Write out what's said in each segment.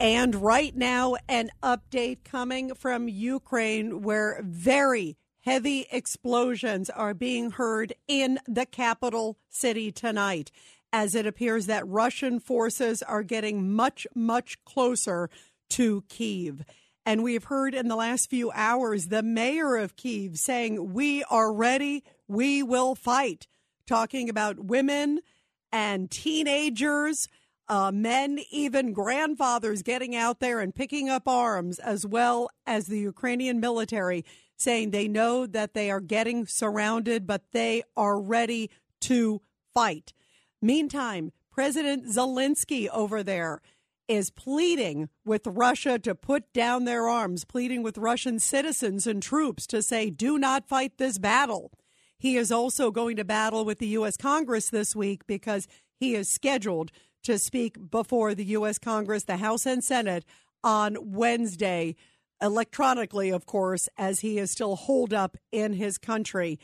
And right now, an update coming from Ukraine where very heavy explosions are being heard in the capital city tonight, as it appears that Russian forces are getting much, much closer to Kiev. And we've heard in the last few hours the mayor of Kiev saying, We are ready, we will fight, talking about women and teenagers uh, men, even grandfathers getting out there and picking up arms, as well as the Ukrainian military saying they know that they are getting surrounded, but they are ready to fight. Meantime, President Zelensky over there is pleading with Russia to put down their arms, pleading with Russian citizens and troops to say, do not fight this battle. He is also going to battle with the U.S. Congress this week because he is scheduled to speak before the U.S. Congress, the House and Senate on Wednesday, electronically, of course, as he is still holed up in his country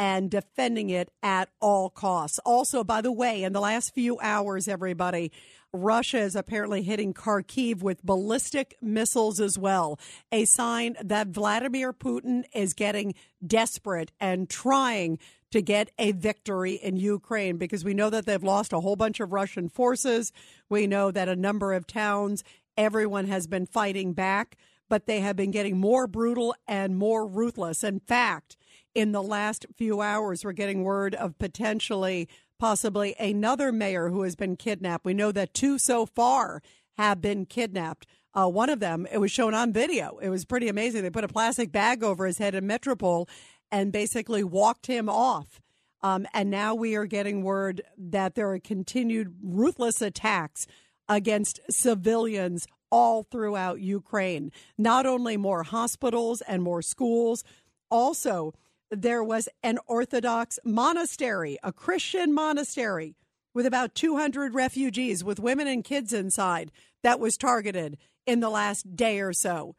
and defending it at all costs. Also, by the way, in the last few hours, everybody, Russia is apparently hitting Kharkiv with ballistic missiles as well. A sign that Vladimir Putin is getting desperate and trying to get a victory in Ukraine because we know that they've lost a whole bunch of Russian forces. We know that a number of towns, everyone has been fighting back, but they have been getting more brutal and more ruthless. In fact, in the last few hours, we're getting word of potentially, possibly another mayor who has been kidnapped. We know that two so far have been kidnapped. Uh, one of them, it was shown on video. It was pretty amazing. They put a plastic bag over his head in Melitopol and basically walked him off. Um, and now we are getting word that there are continued ruthless attacks against civilians all throughout Ukraine. Not only more hospitals and more schools, also, there was an Orthodox monastery, a Christian monastery with about 200 refugees with women and kids inside that was targeted in the last day or so.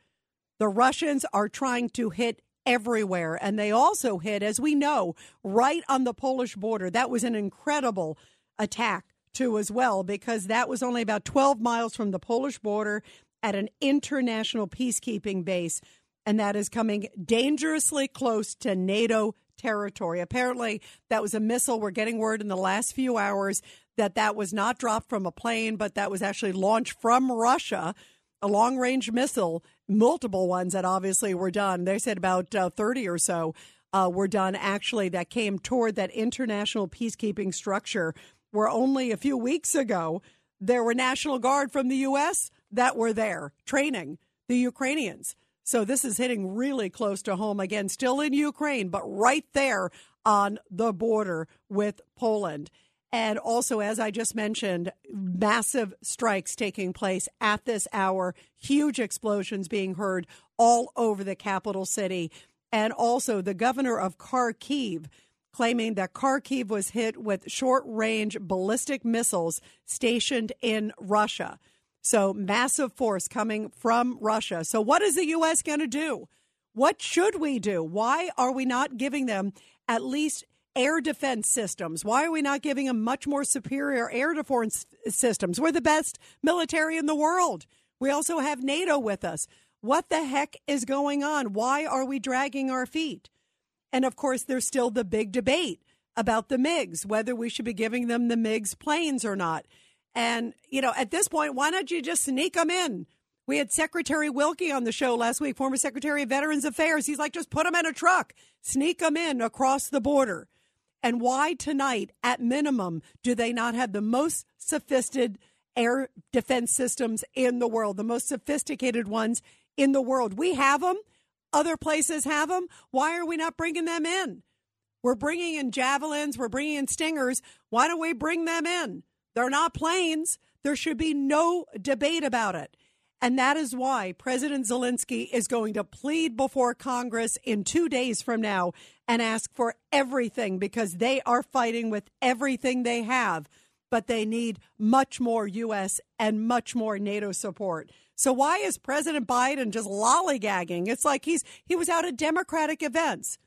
The Russians are trying to hit everywhere. And they also hit, as we know, right on the Polish border. That was an incredible attack, too, as well, because that was only about 12 miles from the Polish border at an international peacekeeping base. And that is coming dangerously close to NATO territory. Apparently, that was a missile. We're getting word in the last few hours that that was not dropped from a plane, but that was actually launched from Russia, a long range missile multiple ones that obviously were done. They said about uh, 30 or so uh, were done actually that came toward that international peacekeeping structure where only a few weeks ago there were National Guard from the U.S. that were there training the Ukrainians. So this is hitting really close to home again, still in Ukraine, but right there on the border with Poland. And also, as I just mentioned, massive strikes taking place at this hour, huge explosions being heard all over the capital city. And also, the governor of Kharkiv claiming that Kharkiv was hit with short range ballistic missiles stationed in Russia. So, massive force coming from Russia. So, what is the U.S. going to do? What should we do? Why are we not giving them at least air defense systems? Why are we not giving them much more superior air defense systems? We're the best military in the world. We also have NATO with us. What the heck is going on? Why are we dragging our feet? And of course, there's still the big debate about the MiGs, whether we should be giving them the MiGs planes or not. And, you know, at this point, why don't you just sneak them in? We had Secretary Wilkie on the show last week, former Secretary of Veterans Affairs. He's like, just put them in a truck, sneak them in across the border. And why tonight, at minimum, do they not have the most sophisticated air defense systems in the world, the most sophisticated ones in the world? We have them. Other places have them. Why are we not bringing them in? We're bringing in javelins, we're bringing in stingers. Why don't we bring them in? They're not planes. There should be no debate about it. And that is why President Zelensky is going to plead before Congress in two days from now and ask for everything because they are fighting with everything they have, but they need much more U.S. and much more NATO support. So why is President Biden just lollygagging? It's like he's he was out at Democratic events.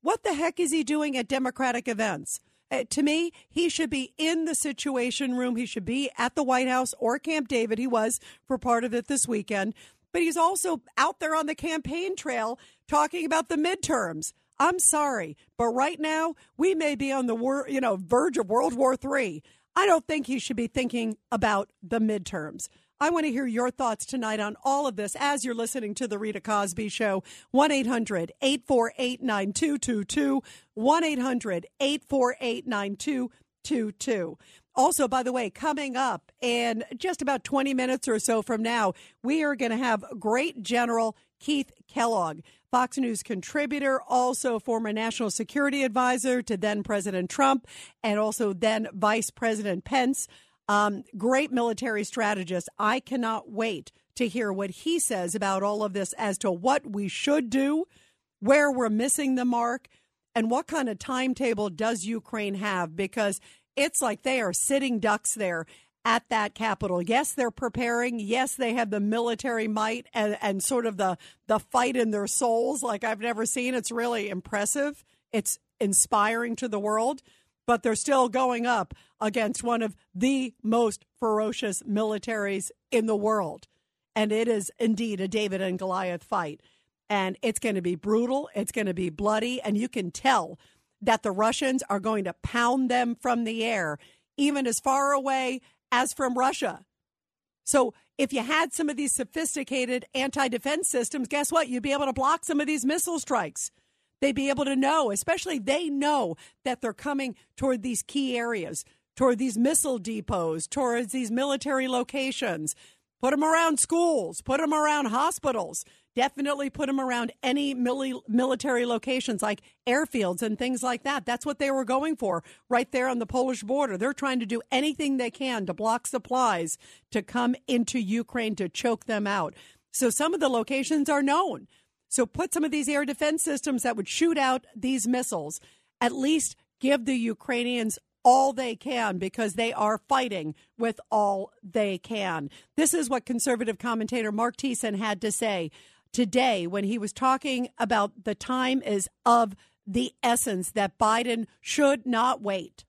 What the heck is he doing at Democratic events? Uh, to me, he should be in the Situation Room. He should be at the White House or Camp David. He was for part of it this weekend. But he's also out there on the campaign trail talking about the midterms. I'm sorry, but right now we may be on the wor- you know verge of World War III. I don't think he should be thinking about the midterms. I want to hear your thoughts tonight on all of this as you're listening to The Rita Cosby Show. 1 800 848 9222. 1 800 848 9222. Also, by the way, coming up in just about 20 minutes or so from now, we are going to have great General Keith Kellogg. Fox News contributor, also former national security advisor to then President Trump and also then Vice President Pence. Um, great military strategist. I cannot wait to hear what he says about all of this as to what we should do, where we're missing the mark, and what kind of timetable does Ukraine have? Because it's like they are sitting ducks there at that capital. Yes, they're preparing. Yes, they have the military might and, and sort of the, the fight in their souls like I've never seen. It's really impressive. It's inspiring to the world, but they're still going up against one of the most ferocious militaries in the world. And it is indeed a David and Goliath fight. And it's going to be brutal. It's going to be bloody. And you can tell that the Russians are going to pound them from the air, even as far away as from Russia. So if you had some of these sophisticated anti defense systems, guess what? You'd be able to block some of these missile strikes. They'd be able to know, especially they know that they're coming toward these key areas, toward these missile depots, towards these military locations. Put them around schools, put them around hospitals, definitely put them around any mili- military locations like airfields and things like that. That's what they were going for right there on the Polish border. They're trying to do anything they can to block supplies to come into Ukraine to choke them out. So some of the locations are known. So put some of these air defense systems that would shoot out these missiles, at least give the Ukrainians all they can because they are fighting with all they can. This is what conservative commentator Mark Thiessen had to say today when he was talking about the time is of the essence that Biden should not wait.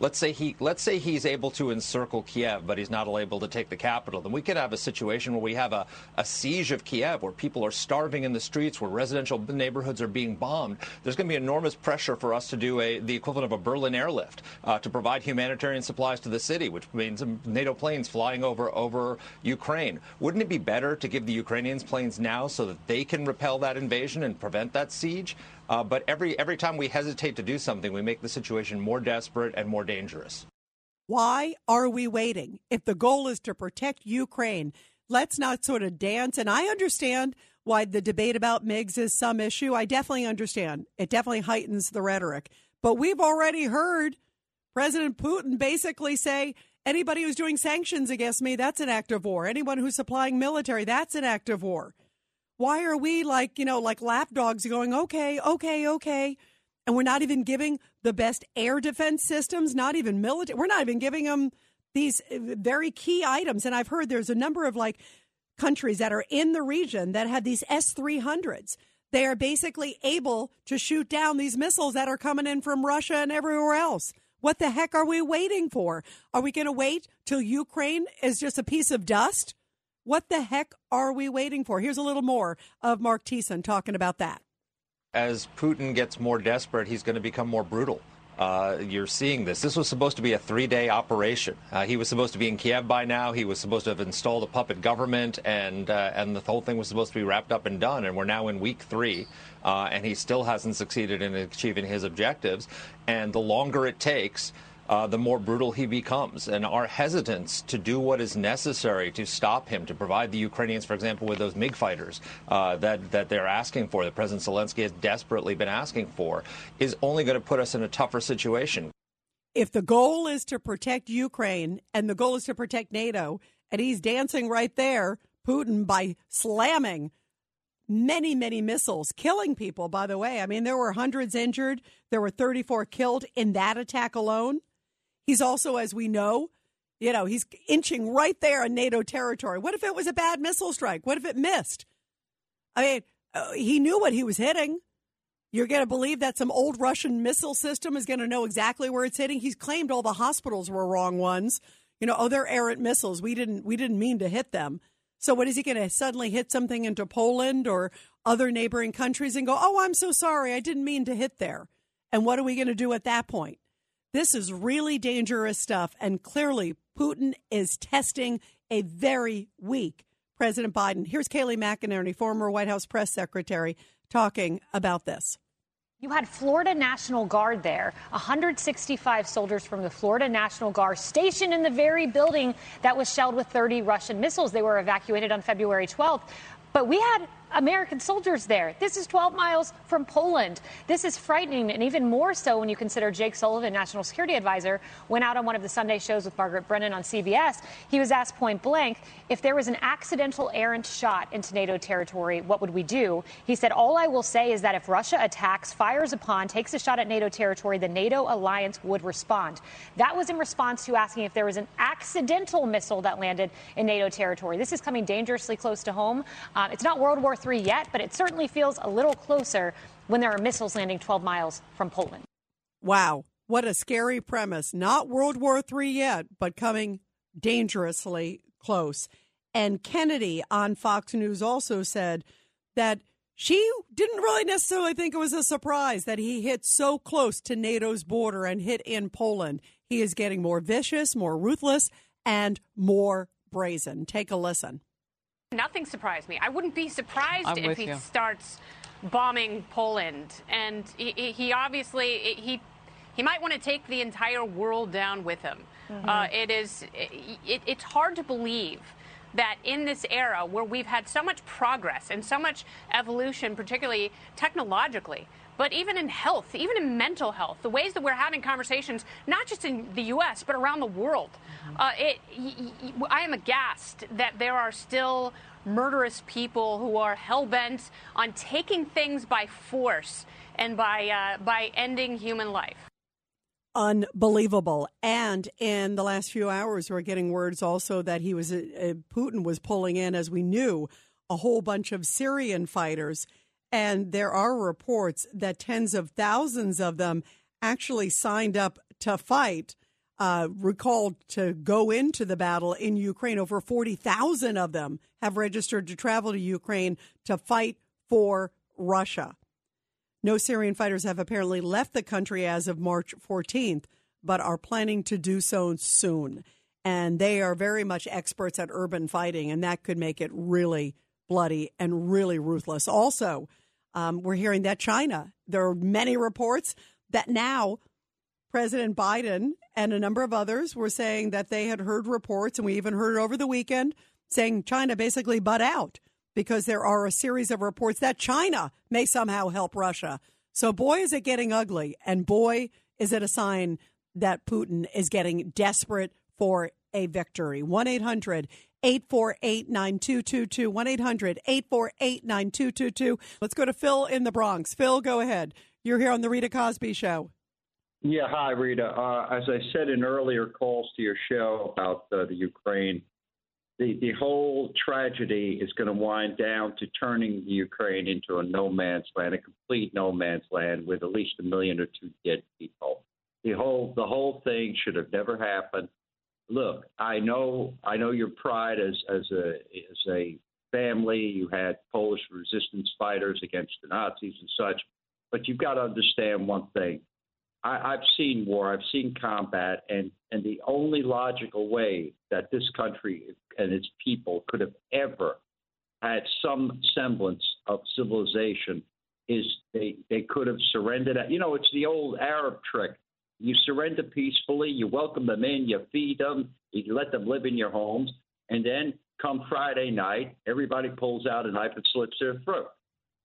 Let's say he let's say he's able to encircle Kiev, but he's not able to take the capital. Then we could have a situation where we have a, a siege of Kiev, where people are starving in the streets, where residential neighborhoods are being bombed. There's going to be enormous pressure for us to do a the equivalent of a Berlin airlift uh, to provide humanitarian supplies to the city, which means NATO planes flying over over Ukraine. Wouldn't it be better to give the Ukrainians planes now so that they can repel that invasion and prevent that siege? Uh, but every every time we hesitate to do something, we make the situation more desperate and more dangerous. Why are we waiting? If the goal is to protect Ukraine, let's not sort of dance. And I understand why the debate about MiGs is some issue. I definitely understand. It definitely heightens the rhetoric. But we've already heard President Putin basically say anybody who's doing sanctions against me, that's an act of war. Anyone who's supplying military, that's an act of war. Why are we like, you know, like lapdogs going, okay, okay, okay. And we're not even giving the best air defense systems, not even military. We're not even giving them these uh, very key items. And I've heard there's a number of like countries that are in the region that have these S 300s. They are basically able to shoot down these missiles that are coming in from Russia and everywhere else. What the heck are we waiting for? Are we going to wait till Ukraine is just a piece of dust? What the heck are we waiting for? Here's a little more of Mark Thiessen talking about that. As Putin gets more desperate, he's going to become more brutal. Uh, you're seeing this. This was supposed to be a three day operation. Uh, he was supposed to be in Kiev by now. He was supposed to have installed a puppet government, and, uh, and the whole thing was supposed to be wrapped up and done. And we're now in week three, uh, and he still hasn't succeeded in achieving his objectives. And the longer it takes, uh, the more brutal he becomes. And our hesitance to do what is necessary to stop him, to provide the Ukrainians, for example, with those MiG fighters uh, that, that they're asking for, that President Zelensky has desperately been asking for, is only going to put us in a tougher situation. If the goal is to protect Ukraine and the goal is to protect NATO, and he's dancing right there Putin by slamming many, many missiles, killing people, by the way. I mean, there were hundreds injured, there were 34 killed in that attack alone. He's also, as we know, you know, he's inching right there in NATO territory. What if it was a bad missile strike? What if it missed? I mean, uh, he knew what he was hitting. You're going to believe that some old Russian missile system is going to know exactly where it's hitting. He's claimed all the hospitals were wrong ones. You know, oh, they're errant missiles. We didn't we didn't mean to hit them. So what is he going to suddenly hit something into Poland or other neighboring countries and go, "Oh, I'm so sorry. I didn't mean to hit there." And what are we going to do at that point? This is really dangerous stuff and clearly Putin is testing a very weak President Biden. Here's Kayleigh McEnany, former White House press secretary, talking about this. You had Florida National Guard there, 165 soldiers from the Florida National Guard stationed in the very building that was shelled with 30 Russian missiles. They were evacuated on February 12th. But we had American soldiers there. This is 12 miles from Poland. This is frightening, and even more so when you consider Jake Sullivan, National Security Advisor, went out on one of the Sunday shows with Margaret Brennan on CBS. He was asked point blank if there was an accidental errant shot into NATO territory, what would we do? He said, All I will say is that if Russia attacks, fires upon, takes a shot at NATO territory, the NATO alliance would respond. That was in response to asking if there was an accidental missile that landed in NATO territory. This is coming dangerously close to home. Uh, it's not World War III yet, but it certainly feels a little closer when there are missiles landing 12 miles from Poland. Wow. What a scary premise. Not World War III yet, but coming dangerously close. And Kennedy on Fox News also said that she didn't really necessarily think it was a surprise that he hit so close to NATO's border and hit in Poland. He is getting more vicious, more ruthless, and more brazen. Take a listen. Nothing surprised me. I wouldn't be surprised I'm if he you. starts bombing Poland, and he, he- he obviously he he might want to take the entire world down with him. Uh, it is it, it's hard to believe that in this era where we've had so much progress and so much evolution, particularly technologically, but even in health, even in mental health, the ways that we're having conversations, not just in the U.S., but around the world, uh, it, y- y- I am aghast that there are still murderous people who are hell bent on taking things by force and by, uh, by ending human life. unbelievable. And in the last few hours, we're getting words also that he was uh, Putin was pulling in, as we knew, a whole bunch of Syrian fighters. And there are reports that tens of thousands of them actually signed up to fight. Uh, recalled to go into the battle in Ukraine. Over 40,000 of them have registered to travel to Ukraine to fight for Russia. No Syrian fighters have apparently left the country as of March 14th, but are planning to do so soon. And they are very much experts at urban fighting, and that could make it really bloody and really ruthless. Also, um, we're hearing that China, there are many reports that now President Biden and a number of others were saying that they had heard reports, and we even heard it over the weekend, saying China basically butt out because there are a series of reports that China may somehow help Russia. So, boy, is it getting ugly, and boy, is it a sign that Putin is getting desperate for a victory. 1 800 848 9222. 1 800 848 9222. Let's go to Phil in the Bronx. Phil, go ahead. You're here on The Rita Cosby Show. Yeah, hi, Rita. Uh, as I said in earlier calls to your show about uh, the Ukraine, the, the whole tragedy is going to wind down to turning the Ukraine into a no man's land, a complete no man's land with at least a million or two dead people. The whole the whole thing should have never happened. Look, I know I know your pride as as a as a family. You had Polish resistance fighters against the Nazis and such, but you've got to understand one thing. I, I've seen war, I've seen combat, and and the only logical way that this country and its people could have ever had some semblance of civilization is they they could have surrendered. You know, it's the old Arab trick. You surrender peacefully, you welcome them in, you feed them, you let them live in your homes, and then come Friday night, everybody pulls out a knife and slits their throat.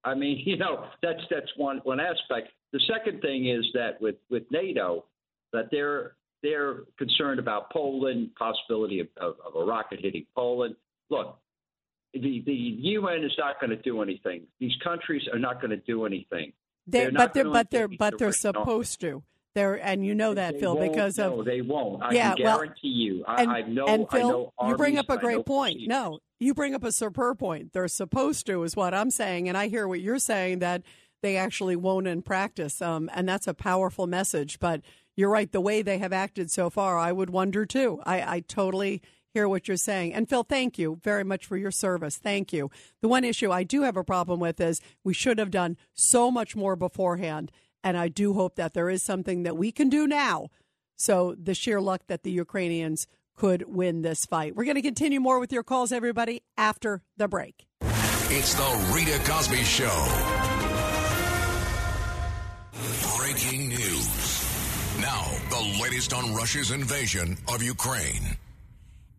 I mean, you know, that's that's one one aspect. The second thing is that with with NATO, that they're they're concerned about Poland, possibility of, of, of a rocket hitting Poland. Look, the the UN is not going to do anything. These countries are not going to do anything. They, They're but they're but they're but they're supposed to. They're and you know that They Phil because of no, they won't. I Yeah, can well, guarantee you. I, and, I know. and Phil, know you bring up a great point. procedures. No, you bring up a superb point. They're supposed to, is what I'm saying, and I hear what you're saying that they actually won't in practice, um, and that's a powerful message. But you're right. The way they have acted so far, I would wonder too. I, I totally hear what you're saying. And Phil, thank you very much for your service. Thank you. The one issue I do have a problem with is we should have done so much more beforehand. And I do hope that there is something that we can do now. So the sheer luck that the Ukrainians could win this fight. We're going to continue more with your calls, everybody, after the break. It's the Rita Cosby Show. Breaking news. Now, the latest on Russia's invasion of Ukraine.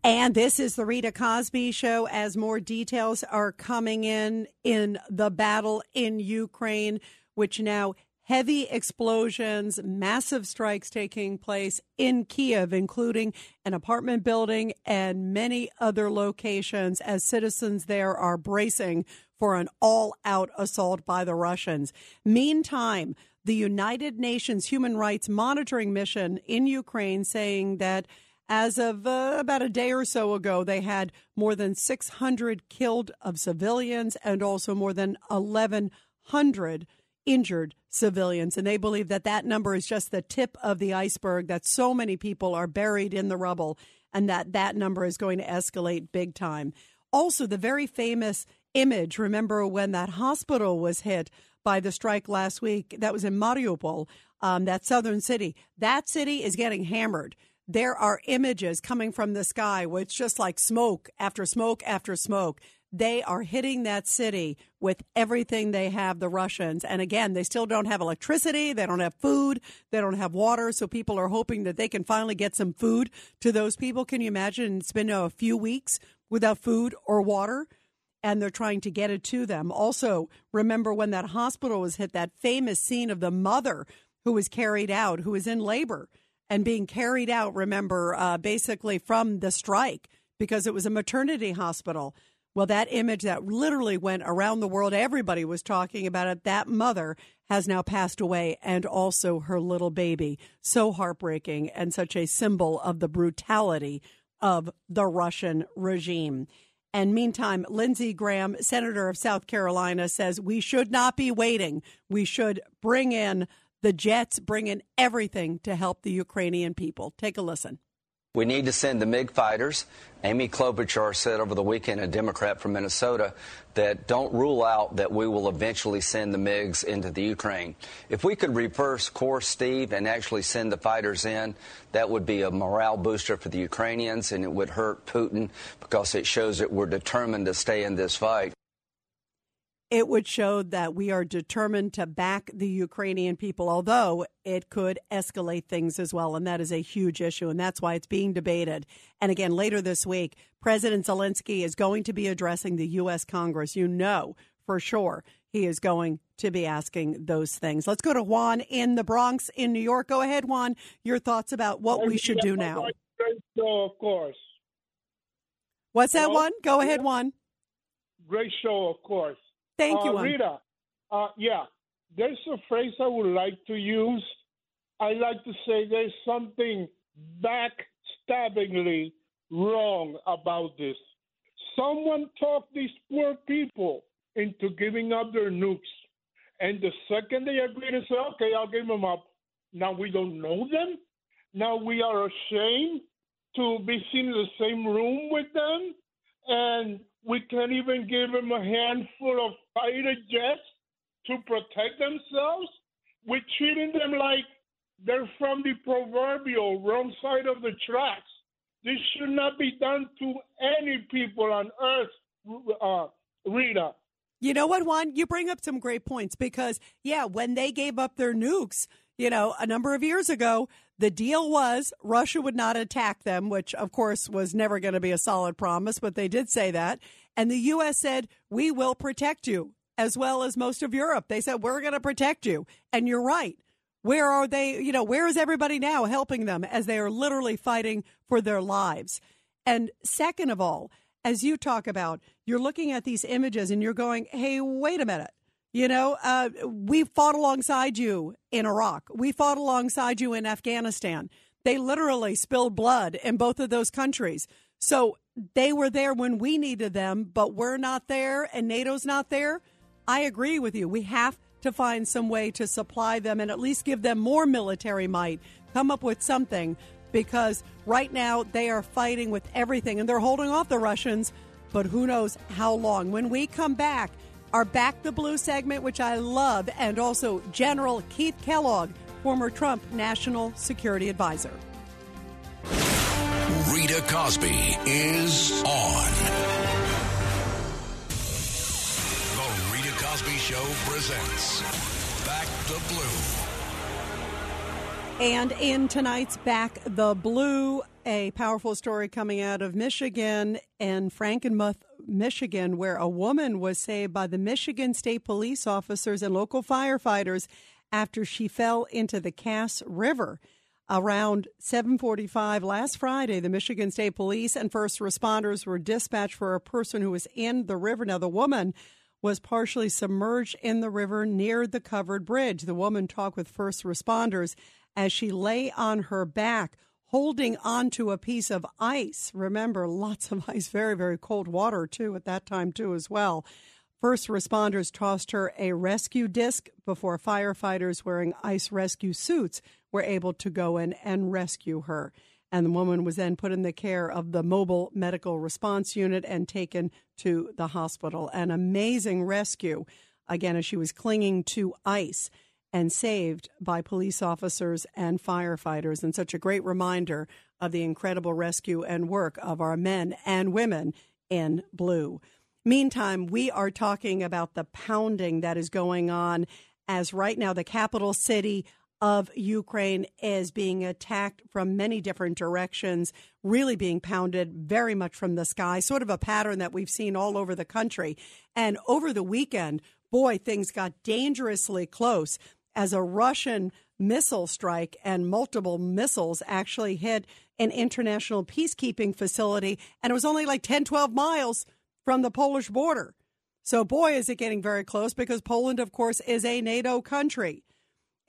And this is the Rita Cosby Show as more details are coming in in the battle in Ukraine, which now heavy explosions, massive strikes taking place in Kiev, including an apartment building and many other locations as citizens there are bracing for an all out assault by the Russians. Meantime, the United Nations Human Rights Monitoring Mission in Ukraine saying that as of uh, about a day or so ago, they had more than 600 killed of civilians and also more than 1,100 injured civilians. And they believe that that number is just the tip of the iceberg, that so many people are buried in the rubble, and that that number is going to escalate big time. Also, the very famous image remember when that hospital was hit by the strike last week? That was in Mariupol, um, that southern city. That city is getting hammered there are images coming from the sky where it's just like smoke after smoke after smoke. They are hitting that city with everything they have, the Russians. And again, they still don't have electricity. They don't have food. They don't have water. So people are hoping that they can finally get some food to those people. Can you imagine? It's been a few weeks without food or water and they're trying to get it to them. Also, remember when that hospital was hit, that famous scene of the mother who was carried out, who was in labor and being carried out, remember, uh, basically from the strike because it was a maternity hospital. Well, that image that literally went around the world, everybody was talking about it. That mother has now passed away and also her little baby. So heartbreaking and such a symbol of the brutality of the Russian regime. And meantime, Lindsey Graham, Senator of South Carolina, says we should not be waiting. We should bring in the jets, bring in everything to help the Ukrainian people. Take a listen. We need to send the MiG fighters. Amy Klobuchar said over the weekend, a Democrat from Minnesota, that don't rule out that we will eventually send the MiGs into the Ukraine. If we could reverse course, Steve, and actually send the fighters in, that would be a morale booster for the Ukrainians, and it would hurt Putin because it shows that we're determined to stay in this fight it would show that we are determined to back the Ukrainian people, although it could escalate things as well. And that is a huge issue. And that's why it's being debated. And again, later this week, President Zelensky is going to be addressing the U.S. Congress. You know for sure he is going to be asking those things. Let's go to Juan in the Bronx in New York. Go ahead, Juan. Your thoughts about what we should do now. show, of course. What's that one? Go ahead, Juan. Great show, of course. Thank you, uh, Juan. Rita. Uh, yeah, there's a phrase I would like to use. I like to say there's something backstabbingly wrong about this. Someone talked these poor people into giving up their nukes. And the second they agree to say, okay, I'll give them up, now we don't know them. Now we are ashamed to be seen in the same room with them. And we can't even give them a handful of fighter jets to protect themselves. We're treating them like they're from the proverbial wrong side of the tracks. This should not be done to any people on earth, uh, Rita. You know what, Juan? You bring up some great points because, yeah, when they gave up their nukes, you know, a number of years ago, the deal was Russia would not attack them, which, of course, was never going to be a solid promise, but they did say that. And the U.S. said, we will protect you, as well as most of Europe. They said, we're going to protect you. And you're right. Where are they? You know, where is everybody now helping them as they are literally fighting for their lives? And second of all, as you talk about, you're looking at these images and you're going, hey, wait a minute. You know, uh, we fought alongside you in Iraq. We fought alongside you in Afghanistan. They literally spilled blood in both of those countries. So they were there when we needed them, but we're not there and NATO's not there. I agree with you. We have to find some way to supply them and at least give them more military might, come up with something, because right now they are fighting with everything and they're holding off the Russians, but who knows how long. When we come back, our Back the Blue segment, which I love, and also General Keith Kellogg, former Trump National Security Advisor. Rita Cosby is on. The Rita Cosby Show presents Back the Blue. And in tonight's Back the Blue, a powerful story coming out of Michigan and Frankenmuth, Michigan, where a woman was saved by the Michigan State Police officers and local firefighters after she fell into the Cass River. Around 7:45 last Friday, the Michigan State Police and first responders were dispatched for a person who was in the river. Now, the woman was partially submerged in the river near the covered bridge. The woman talked with first responders as she lay on her back, holding onto a piece of ice. Remember, lots of ice, very, very cold water, too, at that time, too, as well. First responders tossed her a rescue disc before firefighters wearing ice rescue suits were able to go in and rescue her. And the woman was then put in the care of the mobile medical response unit and taken to the hospital. An amazing rescue, again, as she was clinging to ice and saved by police officers and firefighters. And such a great reminder of the incredible rescue and work of our men and women in blue. Meantime, we are talking about the pounding that is going on as right now the capital city of Ukraine is being attacked from many different directions, really being pounded very much from the sky, sort of a pattern that we've seen all over the country. And over the weekend, boy, things got dangerously close as a Russian missile strike and multiple missiles actually hit an international peacekeeping facility. And it was only like 10, 12 miles from the Polish border. So, boy, is it getting very close because Poland, of course, is a NATO country.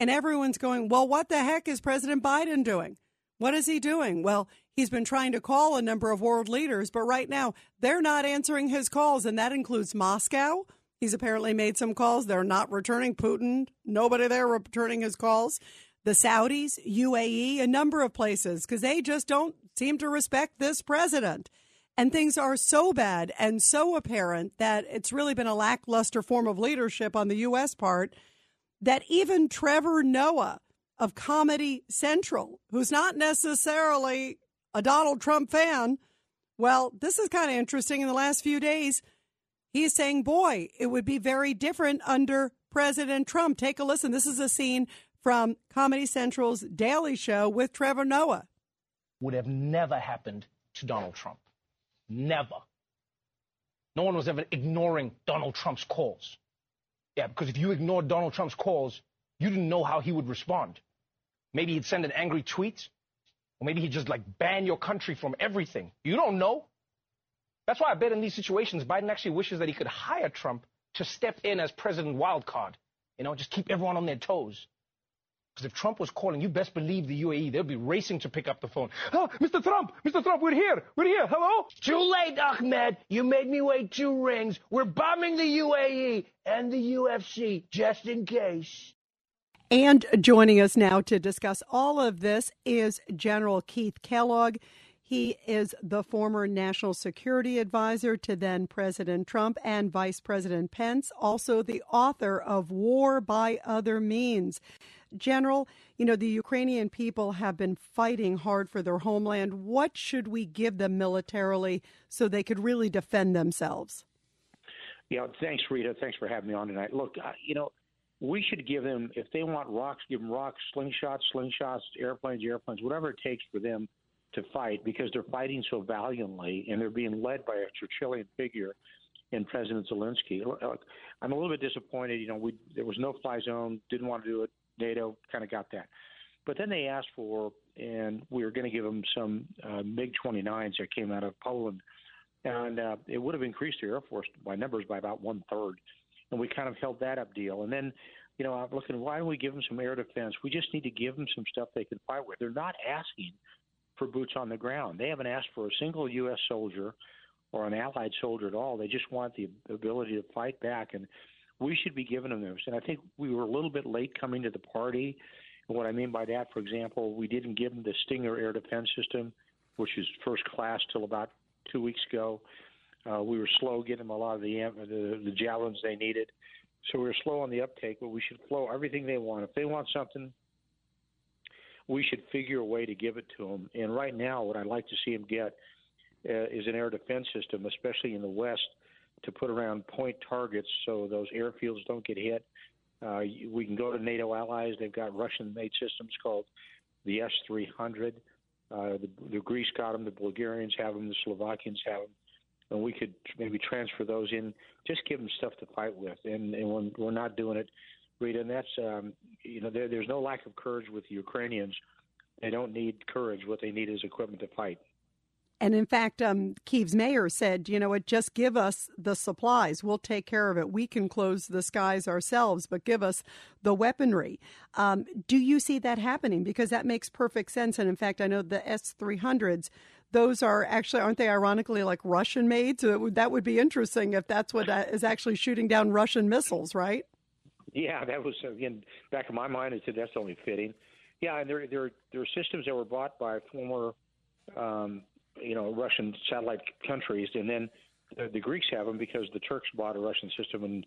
And everyone's going, well, what the heck is President Biden doing? What is he doing? Well, he's been trying to call a number of world leaders, but right now they're not answering his calls, and that includes Moscow, He's apparently made some calls. They're not returning Putin. Nobody there returning his calls. The Saudis, UAE, a number of places, because they just don't seem to respect this president. And things are so bad and so apparent that it's really been a lackluster form of leadership on the U.S. part that even Trevor Noah of Comedy Central, who's not necessarily a Donald Trump fan, well, this is kind of interesting. In the last few days, He's saying, boy, it would be very different under President Trump. Take a listen. This is a scene from Comedy Central's Daily Show with Trevor Noah. Would have never happened to Donald Trump. Never. No one was ever ignoring Donald Trump's calls. Yeah, because if you ignored Donald Trump's calls, you didn't know how he would respond. Maybe he'd send an angry tweet, or maybe he'd just like ban your country from everything. You don't know. That's why I bet in these situations, Biden actually wishes that he could hire Trump to step in as president wildcard. You know, just keep everyone on their toes. Because if Trump was calling, you best believe the UAE, they'll be racing to pick up the phone. Oh, Mr. Trump, Mr. Trump, we're here, we're here, hello? Too late, Ahmed. You made me wait two rings. We're bombing the UAE and the UFC, just in case. And joining us now to discuss all of this is General Keith Kellogg. He is the former national security advisor to then President Trump and Vice President Pence, also the author of War by Other Means. General, you know, the Ukrainian people have been fighting hard for their homeland. What should we give them militarily so they could really defend themselves? Yeah, thanks, Rita. Thanks for having me on tonight. Look, you know, we should give them, if they want rocks, give them rocks, slingshots, slingshots, airplanes, airplanes, whatever it takes for them to fight because they're fighting so valiantly and they're being led by a Churchillian figure in President Zelensky. I'm a little bit disappointed. You know, we there was no fly zone, didn't want to do it. NATO kind of got that, but then they asked for, and we were going to give them some uh, MiG 29s that came out of Poland and uh, it would have increased the Air Force by numbers by about one third, and we kind of held that up deal. And then, you know, I'm looking, why don't we give them some air defense? We just need to give them some stuff they can fight with. They're not asking for boots on the ground. They haven't asked for a single U.S. soldier or an allied soldier at all. They just want the ability to fight back, and we should be giving them this. And I think we were a little bit late coming to the party. And what I mean by that, for example, we didn't give them the Stinger air defense system, which is first class till about two weeks ago. Uh, we were slow getting them a lot of the, the the javelins they needed, so we were slow on the uptake. But we should flow everything they want. If they want something, we should figure a way to give it to them. And right now, what I'd like to see them get uh, is an air defense system, especially in the West, to put around point targets so those airfields don't get hit. Uh, we can go to NATO allies. They've got Russian-made systems called the S-300. Uh, the, the Greece got them. The Bulgarians have them. The Slovakians have them. And we could maybe transfer those in. Just give them stuff to fight with. And, and when we're not doing it, Rita, and that's um, you know there, there's no lack of courage with the Ukrainians. They don't need courage. What they need is equipment to fight. And in fact, um, Kiev's mayor said, you know what, just give us the supplies. We'll take care of it. We can close the skies ourselves, but give us the weaponry. Um, do you see that happening? Because that makes perfect sense. And in fact, I know the S 300s, those are actually, aren't they ironically like Russian made? So that would be interesting if that's what is actually shooting down Russian missiles, right? Yeah, that was, again, back in my mind, I said that's only fitting. Yeah, and there, there, there are systems that were bought by former um, you know Russian satellite countries, and then the, the Greeks have them because the Turks bought a Russian system and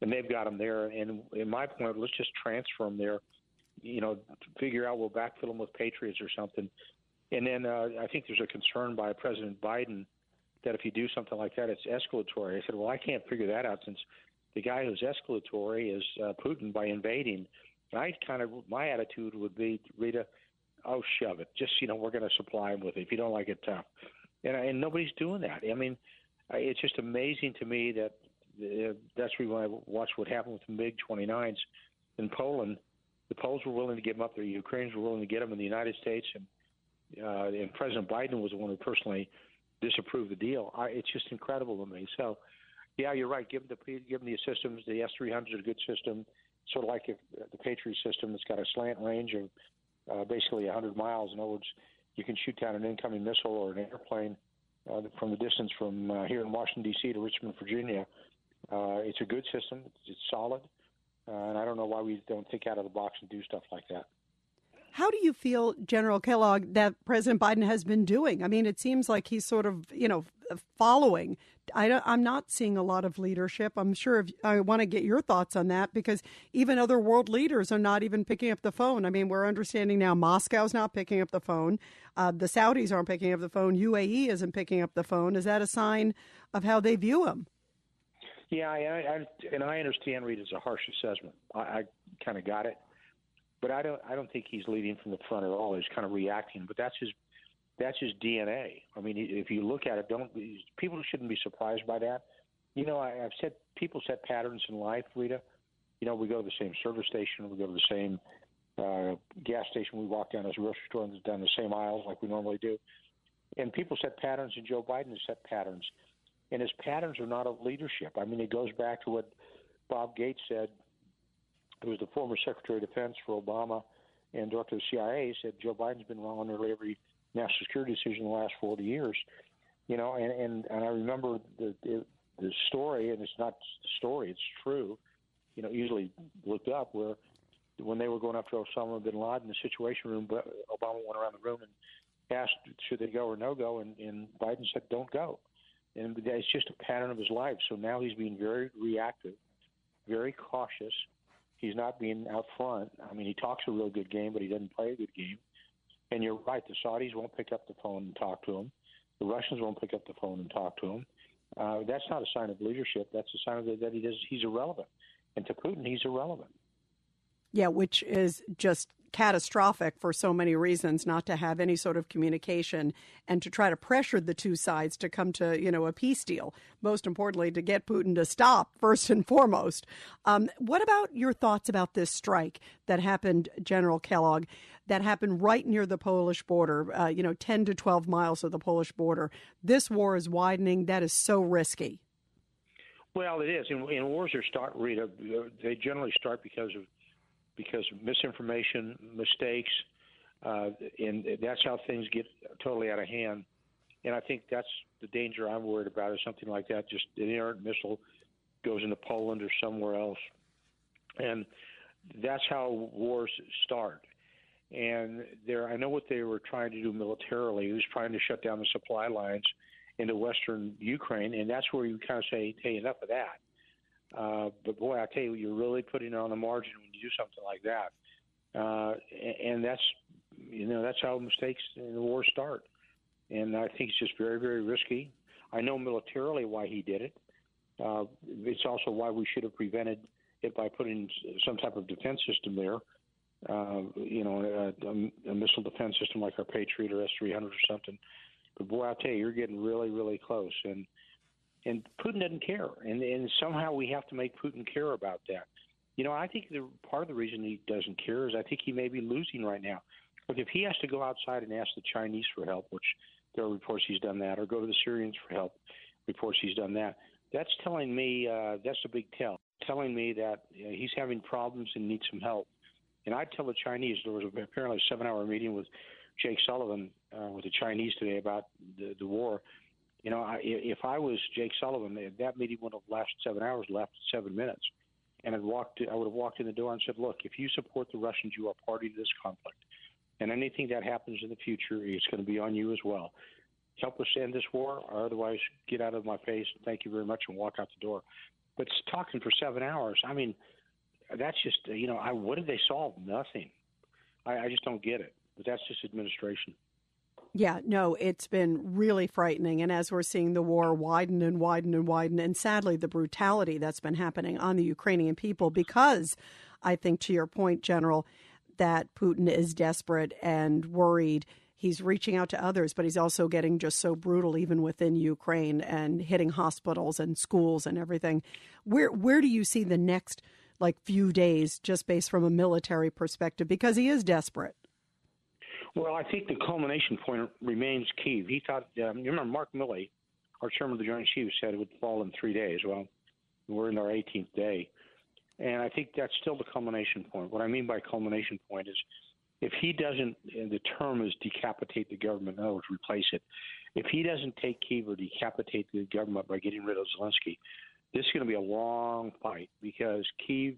and they've got them there. And in my point, let's just transfer them there. You know, figure out we'll backfill them with Patriots or something. And then uh, I think there's a concern by President Biden that if you do something like that, it's escalatory. I said, well, I can't figure that out since the guy who's escalatory is uh, Putin by invading. And I kind of my attitude would be, Rita, oh, shove it. Just you know, we're going to supply them with it. If you don't like it, tough. And and nobody's doing that. I mean, it's just amazing to me that uh, that's why I watched what happened with the MiG 29s in Poland. The Poles were willing to give them up. The Ukrainians were willing to get them in the United States, and uh, and President Biden was the one who personally disapproved the deal. I, it's just incredible to me. So, yeah, you're right. Give them the give them the systems. The S300 is a good system, sort of like if, the Patriot system. It's got a slant range of uh, basically 100 miles. In other words, you can shoot down an incoming missile or an airplane uh, from the distance from uh, here in Washington D.C. to Richmond, Virginia. Uh, it's a good system. It's, it's solid, uh, and I don't know why we don't think out of the box and do stuff like that. How do you feel, General Kellogg, that President Biden has been doing? I mean, it seems like he's sort of, you know, following. I am not seeing a lot of leadership. I'm sure if, I want to get your thoughts on that because even other world leaders are not even picking up the phone. I mean, we're understanding now Moscow's not picking up the phone. Uh, the Saudis aren't picking up the phone. UAE isn't picking up the phone. Is that a sign of how they view him? Yeah, I, I, and I understand Reed is a harsh assessment. I, I kind of got it but I don't I don't think he's leading from the front at all. He's kind of reacting, but that's his that's his DNA. I mean, if you look at it, don't people shouldn't be surprised by that. You know, I, I've said people set patterns in life, Rita. You know, we go to the same service station, we go to the same uh, gas station, we walk down this grocery store and down the same aisles like we normally do. And people set patterns, and Joe Biden has set patterns. And his patterns are not of leadership. I mean, it goes back to what Bob Gates said who was the former Secretary of Defense for Obama and director of the CIA, said Joe Biden's been wrong on nearly every national security decision in the last 40 years. You know, and and, and I remember the, the the story, and it's not story; it's true. You know, easily looked up where when they were going after Osama bin Laden, in the Situation Room, Obama went around the room and asked should they go or no go, and, and Biden said don't go. And it's just a pattern of his life. So now he's being very reactive, very cautious, He's not being out front. I mean, he talks a real good game, but he doesn't play a good game. And you're right. The Saudis won't pick up the phone and talk to him. The Russians won't pick up the phone and talk to him. Uh, that's not a sign of leadership. That's a sign of that he does. He's irrelevant. And to Putin, he's irrelevant. Yeah, which is just catastrophic for so many reasons not to have any sort of communication and to try to pressure the two sides to come to you know a peace deal most importantly to get putin to stop first and foremost um, what about your thoughts about this strike that happened general kellogg that happened right near the polish border uh, you know 10 to 12 miles of the polish border this war is widening that is so risky well, it is. And, and wars are start, Rita. They generally start because of because of misinformation, mistakes, uh, and that's how things get totally out of hand. And I think that's the danger I'm worried about is something like that. Just an errant missile goes into Poland or somewhere else, and that's how wars start. And there, I know what they were trying to do militarily. It was trying to shut down the supply lines into western Ukraine, and that's where you kind of say, "Hey, enough of that." Uh, but boy, I tell you, you're really putting it on the margin when you do something like that, uh, and that's you know that's how mistakes in the war start. And I think it's just very, very risky. I know militarily why he did it. Uh, it's also why we should have prevented it by putting some type of defense system there. Uh, you know, a, a, missile defense system like our Patriot or S 300 or something. But boy, I'll tell you, you're getting really, really close. And and Putin doesn't care, and and somehow we have to make Putin care about that. You know, I think the part of the reason he doesn't care is I think he may be losing right now. Look, if he has to go outside and ask the Chinese for help, which there are reports he's done that, or go to the Syrians for help, reports he's done that. That's telling me uh, that's a big tell, telling me that you know, he's having problems and needs some help. And I'd tell the Chinese there was apparently a seven-hour meeting with Jake Sullivan uh, with the Chinese today about the, the war. You know, I, if I was Jake Sullivan, that meeting would have lasted seven hours, left seven minutes, and I'd walked. I would have walked in the door and said, "Look, if you support the Russians, you are party to this conflict, and anything that happens in the future is going to be on you as well. Help us end this war, or otherwise get out of my face. Thank you very much, and walk out the door." But talking for seven hours, I mean, that's just you know, I what did they solve? Nothing. I, I just don't get it. But that's just administration. Yeah, no, it's been really frightening. And as we're seeing the war widen and widen and widen, and sadly, the brutality that's been happening on the Ukrainian people, because I think, to your point, General, that Putin is desperate and worried. He's reaching out to others, but he's also getting just so brutal, even within Ukraine, and hitting hospitals and schools and everything. Where where do you see the next like few days, just based from a military perspective, because he is desperate? Well, I think the culmination point remains key. He thought, um, you remember Mark Milley, our chairman of the Joint Chiefs, said it would fall in three days. Well, we're in our 18th day. And I think that's still the culmination point. What I mean by culmination point is if he doesn't, the term is decapitate the government, in other words, replace it. If he doesn't take Kiev or decapitate the government by getting rid of Zelensky, this is going to be a long fight because Kiev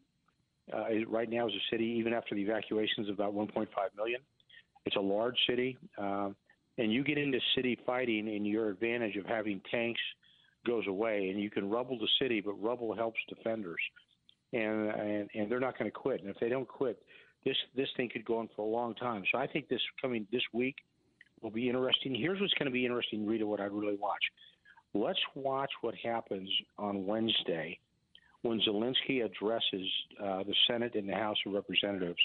uh, right now is a city, even after the evacuations of about 1.5 million, it's a large city, uh, and you get into city fighting, and your advantage of having tanks goes away, and you can rubble the city, but rubble helps defenders, and and, and they're not going to quit. And if they don't quit, this this thing could go on for a long time. So I think this coming this week will be interesting. Here's what's going to be interesting, Rita. What I really watch. Let's watch what happens on Wednesday when Zelensky addresses uh, the Senate and the House of Representatives,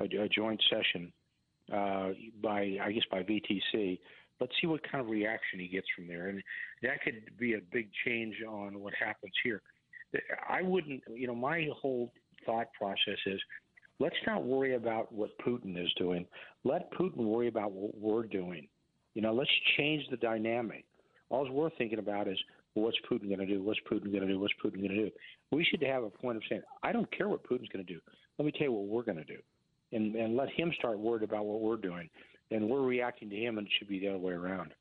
a, a joint session uh, by I guess by VTC. Let's see what kind of reaction he gets from there, and that could be a big change on what happens here. I wouldn't, you know, my whole thought process is let's not worry about what Putin is doing. Let Putin worry about what we're doing. You know, let's change the dynamic. All we're thinking about is well, what's Putin going to do? What's Putin going to do? What's Putin going to do? We should have a point of saying, I don't care what Putin's going to do. Let me tell you what we're going to do and, and let him start worried about what we're doing. And we're reacting to him, and it should be the other way around.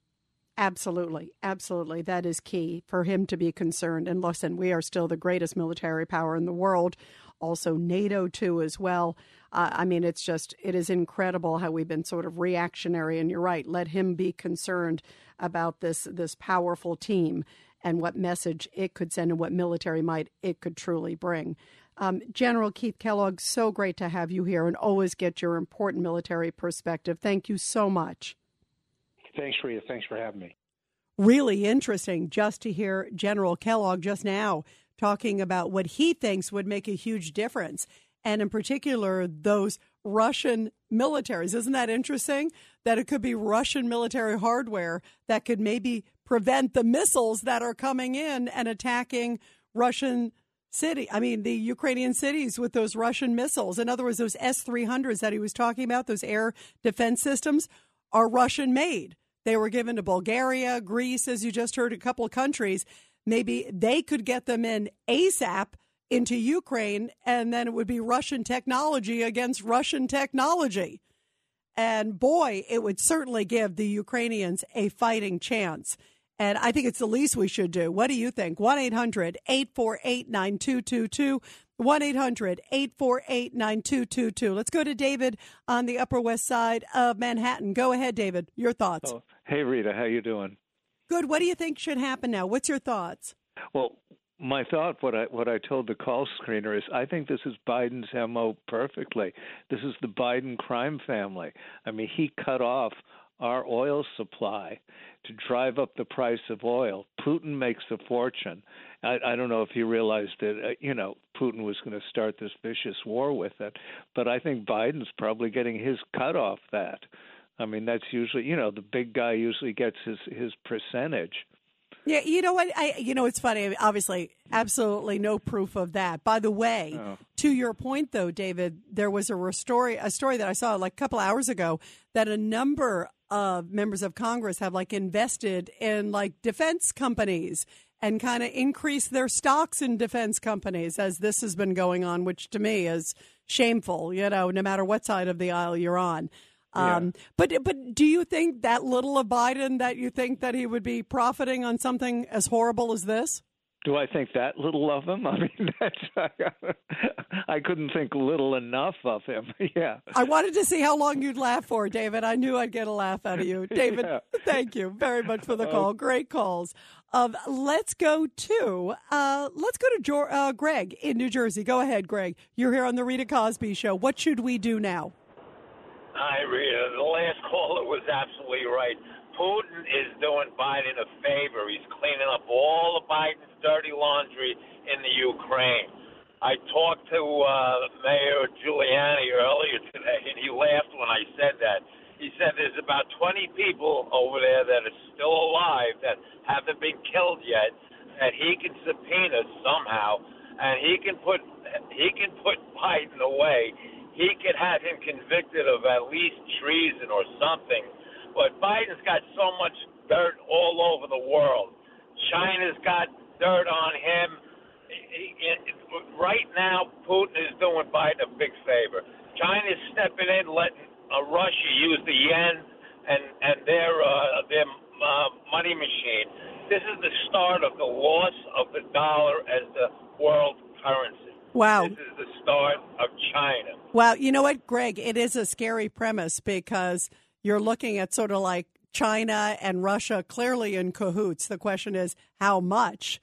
Absolutely. Absolutely. That is key for him to be concerned. And listen, we are still the greatest military power in the world, also NATO, too, as well. Uh, I mean, it's just, it is incredible how we've been sort of reactionary. And you're right, let him be concerned about this, this powerful team and what message it could send and what military might it could truly bring. Um, General Keith Kellogg, so great to have you here and always get your important military perspective. Thank you so much. Thanks, Rita. Thanks for having me. Really interesting just to hear General Kellogg just now talking about what he thinks would make a huge difference. and in particular those Russian militaries. Isn't that interesting? That it could be Russian military hardware that could maybe prevent the missiles that are coming in and attacking Russian city. I mean, the Ukrainian cities with those Russian missiles. In other words, those S 300s that he was talking about, those air defense systems, are Russian made. They were given to Bulgaria, Greece, as you just heard, a couple of countries. Maybe they could get them in ASAP into Ukraine, and then it would be Russian technology against Russian technology. And boy, it would certainly give the Ukrainians a fighting chance. And I think it's the least we should do. What do you think? 1 800 848 9222. 1 800 848 9222. Let's go to David on the Upper West Side of Manhattan. Go ahead, David. Your thoughts. Oh, hey, Rita. How you doing? Good. What do you think should happen now? What's your thoughts? Well, my thought, what I what I told the call screener is, I think this is Biden's mo perfectly. This is the Biden crime family. I mean, he cut off our oil supply to drive up the price of oil. Putin makes a fortune. I, I don't know if he realized that uh, you know Putin was going to start this vicious war with it, but I think Biden's probably getting his cut off that. I mean, that's usually you know the big guy usually gets his his percentage. Yeah, you know what? I you know it's funny. Obviously, absolutely no proof of that. By the way, Oh. to your point though, David, there was a story a story that I saw like a couple hours ago that a number of members of Congress have like invested in like defense companies and kind of increased their stocks in defense companies as this has been going on, which to me is shameful. You know, no matter what side of the aisle you're on. Um, But but do you think that little of Biden that you think that he would be profiting on something as horrible as this? Do I think that little of him? I mean, that's I couldn't think little enough of him. yeah. I wanted to see how long you'd laugh for, David. I knew I'd get a laugh out of you, David. Yeah. Thank you very much for the call. Great calls. Um, let's go to uh, let's go to Jor- uh, Greg in New Jersey. Go ahead, Greg. You're here on the Rita Cosby Show. What should we do now? Hi, Rita. The last caller was absolutely right. Putin is doing Biden a favor. He's cleaning up all of Biden's dirty laundry in the Ukraine. I talked to uh, Mayor Giuliani earlier today, and he laughed when I said that. He said there's about 20 people over there that are still alive that haven't been killed yet, that he can subpoena somehow, and he can put he can put Biden away. He could have him convicted of at least treason or something. But Biden's got so much dirt all over the world. China's got dirt on him. He- he- Right now, Putin is doing Biden a big favor. China's stepping in, letting uh, Russia use the yen and and their uh, their uh, money machine. This is the start of the loss of the dollar as the world currency. Wow. This is the start of China. Well, you know what, Greg? It is a scary premise because you're looking at sort of like China and Russia clearly in cahoots. The question is how much?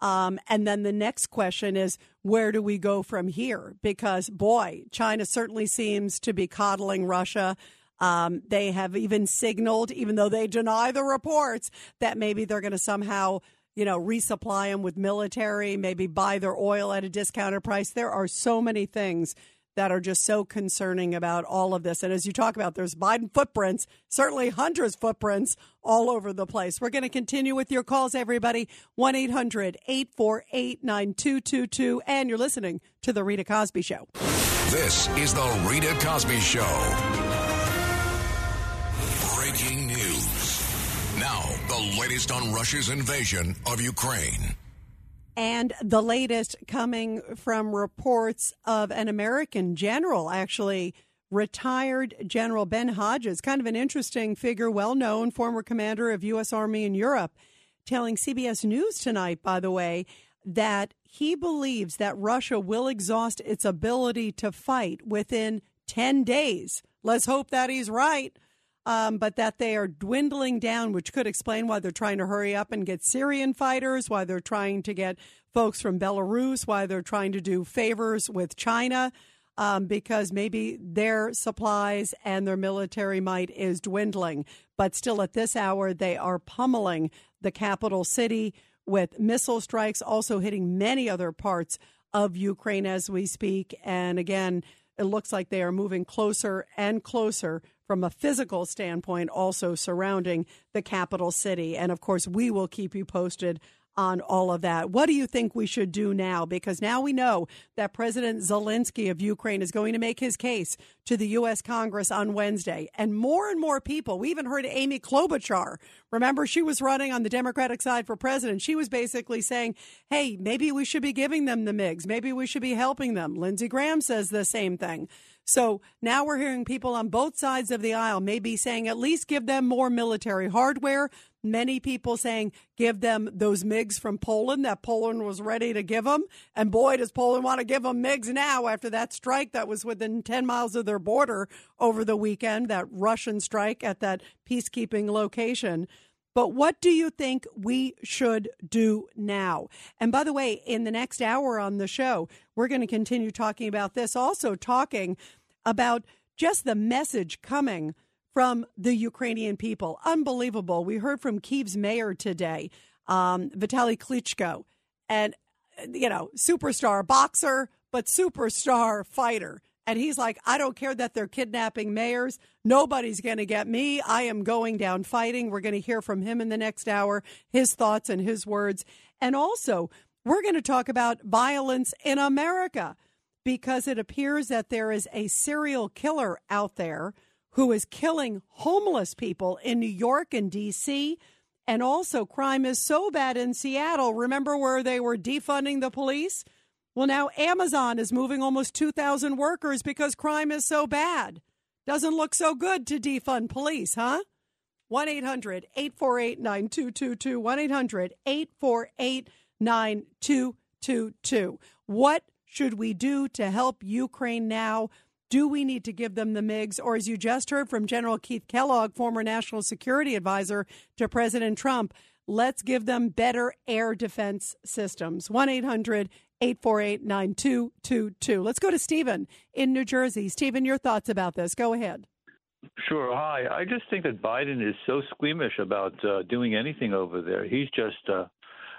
Um, and then the next question is where do we go from here? Because, boy, China certainly seems to be coddling Russia. Um, they have even signaled, even though they deny the reports, that maybe they're going to somehow, you know, resupply them with military, maybe buy their oil at a discounted price. There are so many things that are just so concerning about all of this. And as you talk about, there's Biden footprints, certainly Hunter's footprints all over the place. We're going to continue with your calls, everybody. 1 800 848 9222. And you're listening to The Rita Cosby Show. This is the Rita Cosby Show. Breaking news. Now, the latest on Russia's invasion of Ukraine. And the latest coming from reports of an American general, actually retired General Ben Hodges, kind of an interesting figure, well known, former commander of U.S. Army in Europe, telling CBS News tonight, by the way, that he believes that Russia will exhaust its ability to fight within 10 days. Let's hope that he's right. Um, but that they are dwindling down, which could explain why they're trying to hurry up and get Syrian fighters, why they're trying to get folks from Belarus, why they're trying to do favors with China, um, because maybe their supplies and their military might is dwindling. But still, at this hour, they are pummeling the capital city with missile strikes, also hitting many other parts of Ukraine as we speak. And again, it looks like they are moving closer and closer from a physical standpoint, also surrounding the capital city. And of course, we will keep you posted on all of that. What do you think we should do now? Because now we know that President Zelensky of Ukraine is going to make his case to the U.S. Congress on Wednesday. And more and more people, we even heard Amy Klobuchar. Remember, she was running on the Democratic side for president. She was basically saying, hey, maybe we should be giving them the MiGs. Maybe we should be helping them. Lindsey Graham says the same thing. So now we're hearing people on both sides of the aisle maybe saying at least give them more military hardware. Many people saying give them those MiGs from Poland that Poland was ready to give them. And boy, does Poland want to give them MiGs now after that strike that was within 10 miles of their border over the weekend, that Russian strike at that peacekeeping location. But what do you think we should do now? And by the way, in the next hour on the show, we're going to continue talking about this, also talking about just the message coming from the Ukrainian people. Unbelievable. We heard from Kiev's mayor today, um, Vitaly Klitschko, and, you know, superstar boxer, but superstar fighter. And he's like, I don't care that they're kidnapping mayors. Nobody's going to get me. I am going down fighting. We're going to hear from him in the next hour, his thoughts and his words. And also, we're going to talk about violence in America because it appears that there is a serial killer out there who is killing homeless people in New York and D.C. And also, crime is so bad in Seattle. Remember where they were defunding the police? Well, now Amazon is moving almost 2,000 workers because crime is so bad. Doesn't look so good to defund police, huh? 1 800 848 9222. 1 800 848 9222. What should we do to help Ukraine now? Do we need to give them the MiGs? Or, as you just heard from General Keith Kellogg, former national security advisor to President Trump, let's give them better air defense systems. 1 800 848 9222. Let's go to Stephen in New Jersey. Stephen, your thoughts about this. Go ahead. Sure. Hi. I just think that Biden is so squeamish about uh, doing anything over there. He's just uh,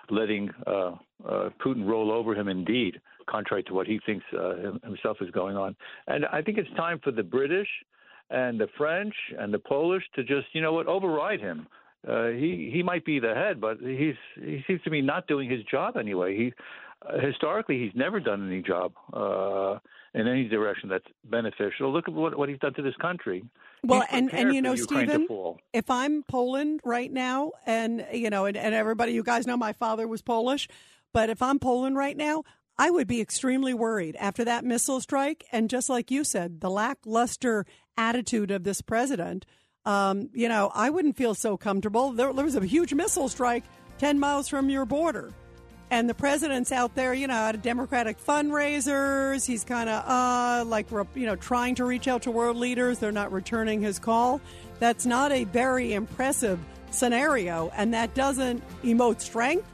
letting uh, uh Putin roll over him, indeed contrary to what he thinks uh, himself is going on. And I think it's time for the British and the French and the Polish to just, you know what, override him. Uh, he he might be the head, but he's he seems to be not doing his job anyway. He uh, historically he's never done any job uh, in any direction that's beneficial. Look at what what he's done to this country. Well, and and you know, Stephen, if I'm Poland right now, and you know, and, and everybody, you guys know my father was Polish, but if I'm Poland right now, I would be extremely worried after that missile strike. And just like you said, the lackluster attitude of this president, um, you know, I wouldn't feel so comfortable. There, there was a huge missile strike 10 miles from your border. And the president's out there, you know, at a Democratic fundraisers. He's kind of, uh, like, you know, trying to reach out to world leaders. They're not returning his call. That's not a very impressive scenario. And that doesn't emote strength.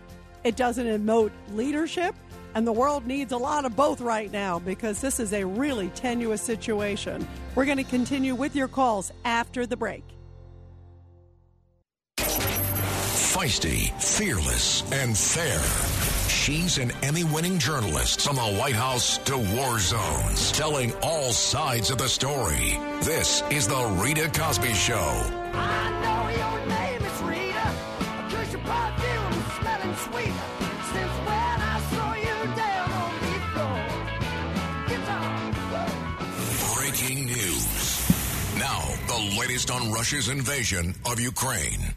It doesn't emote leadership. And the world needs a lot of both right now because this is a really tenuous situation. We're going to continue with your calls after the break. Feisty, fearless, and fair. She's an Emmy winning journalist from the White House to war zones, telling all sides of the story. This is The Rita Cosby Show. The latest on Russia's invasion of Ukraine.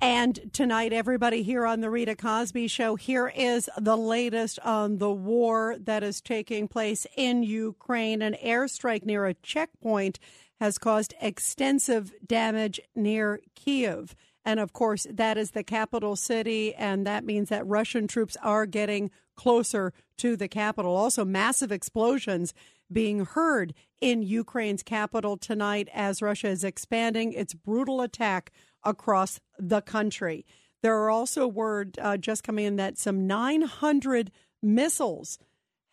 And tonight, everybody here on the Rita Cosby Show, here is the latest on the war that is taking place in Ukraine. An airstrike near a checkpoint has caused extensive damage near Kiev. And of course, that is the capital city, and that means that Russian troops are getting closer to the capital. Also, massive explosions being heard in Ukraine's capital tonight as Russia is expanding its brutal attack across the country. There are also word uh, just coming in that some 900 missiles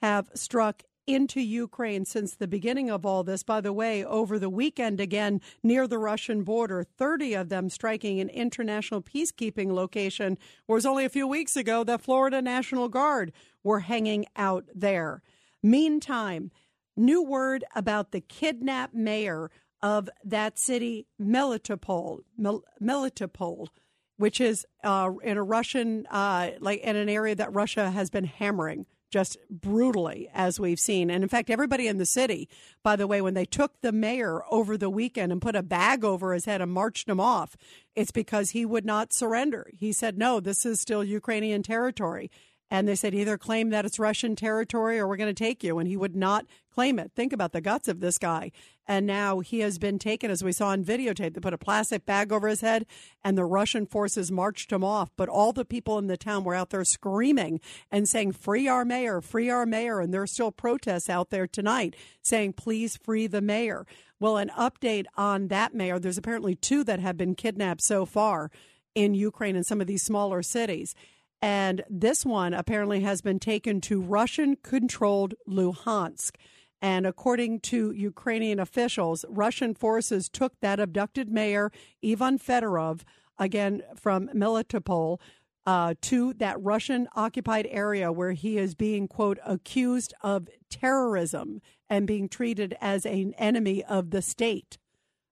have struck into Ukraine since the beginning of all this. By the way, over the weekend again near the Russian border, 30 of them striking an international peacekeeping location. Whereas only a few weeks ago, the Florida National Guard were hanging out there. Meantime, new word about the kidnapped mayor of that city, Melitopol, Mel- Melitopol, which is uh, in a Russian, uh, like in an area that Russia has been hammering just brutally, as we've seen. And in fact, everybody in the city, by the way, when they took the mayor over the weekend and put a bag over his head and marched him off, it's because he would not surrender. He said, no, this is still Ukrainian territory. And they said, either claim that it's Russian territory or we're going to take you. And he would not claim it. Think about the guts of this guy. And now he has been taken, as we saw on videotape. They put a plastic bag over his head, and the Russian forces marched him off. But all the people in the town were out there screaming and saying, Free our mayor, free our mayor. And there are still protests out there tonight saying, Please free the mayor. Well, an update on that mayor there's apparently two that have been kidnapped so far in Ukraine and some of these smaller cities. And this one apparently has been taken to Russian controlled Luhansk. And according to Ukrainian officials, Russian forces took that abducted mayor, Ivan Fedorov, again from Melitopol, uh, to that Russian occupied area where he is being, quote, accused of terrorism and being treated as an enemy of the state.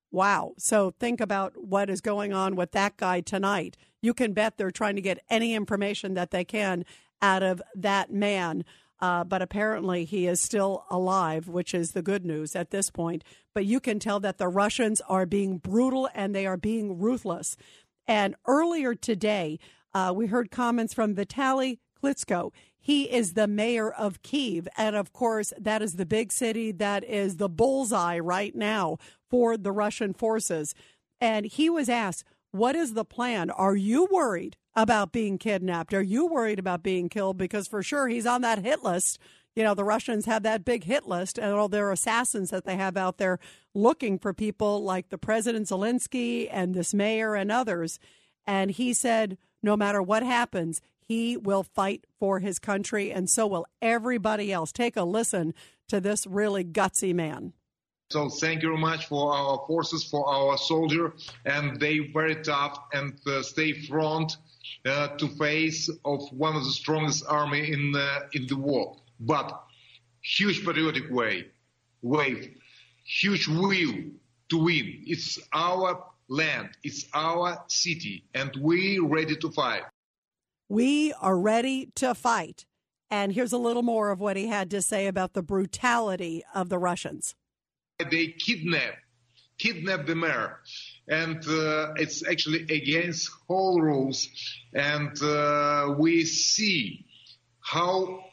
Wow. So think about what is going on with that guy tonight. You can bet they're trying to get any information that they can out of that man. Uh, but apparently he is still alive, which is the good news at this point. But you can tell that the Russians are being brutal and they are being ruthless. And earlier today, uh, we heard comments from Vitaly Klitschko. He is the mayor of Kiev. And of course, that is the big city that is the bullseye right now for the Russian forces. And he was asked, What is the plan? Are you worried about being kidnapped? Are you worried about being killed? Because for sure he's on that hit list. You know, the Russians have that big hit list and all their assassins that they have out there looking for people like the President Zelensky and this mayor and others. And he said, no matter what happens, he will fight for his country, and so will everybody else. Take a listen to this really gutsy man. So thank you very much for our forces, for our soldier, and they very tough and uh, stay front uh, to face of one of the strongest army in uh, in the world. But huge patriotic way, wave, huge will to win. It's our land, it's our city, and we ready to fight. We are ready to fight. And here's a little more of what he had to say about the brutality of the Russians. They kidnap, kidnap the mayor, and uh, it's actually against all rules. And uh, we see how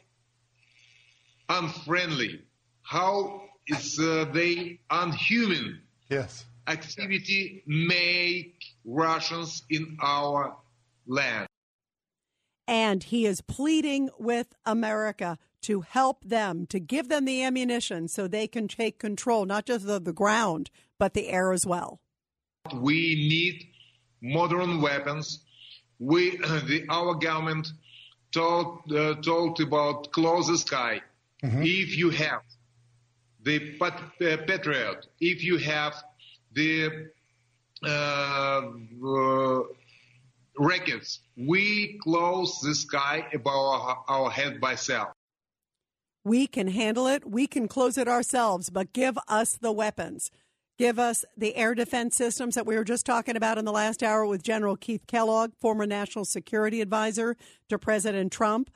unfriendly, how is uh, they unhuman yes. activity make Russians in our land. And he is pleading with America to help them, to give them the ammunition so they can take control, not just of the ground, but the air as well. We need modern weapons. We, the, our government told, uh, about close the sky. Mm-hmm. If you have the pat, uh, Patriot, if you have the uh, uh rockets, we close the sky above our, our head by self. We can handle it. We can close it ourselves, but give us the weapons. Give us the air defense systems that we were just talking about in the last hour with General Keith Kellogg, former national security advisor to President Trump.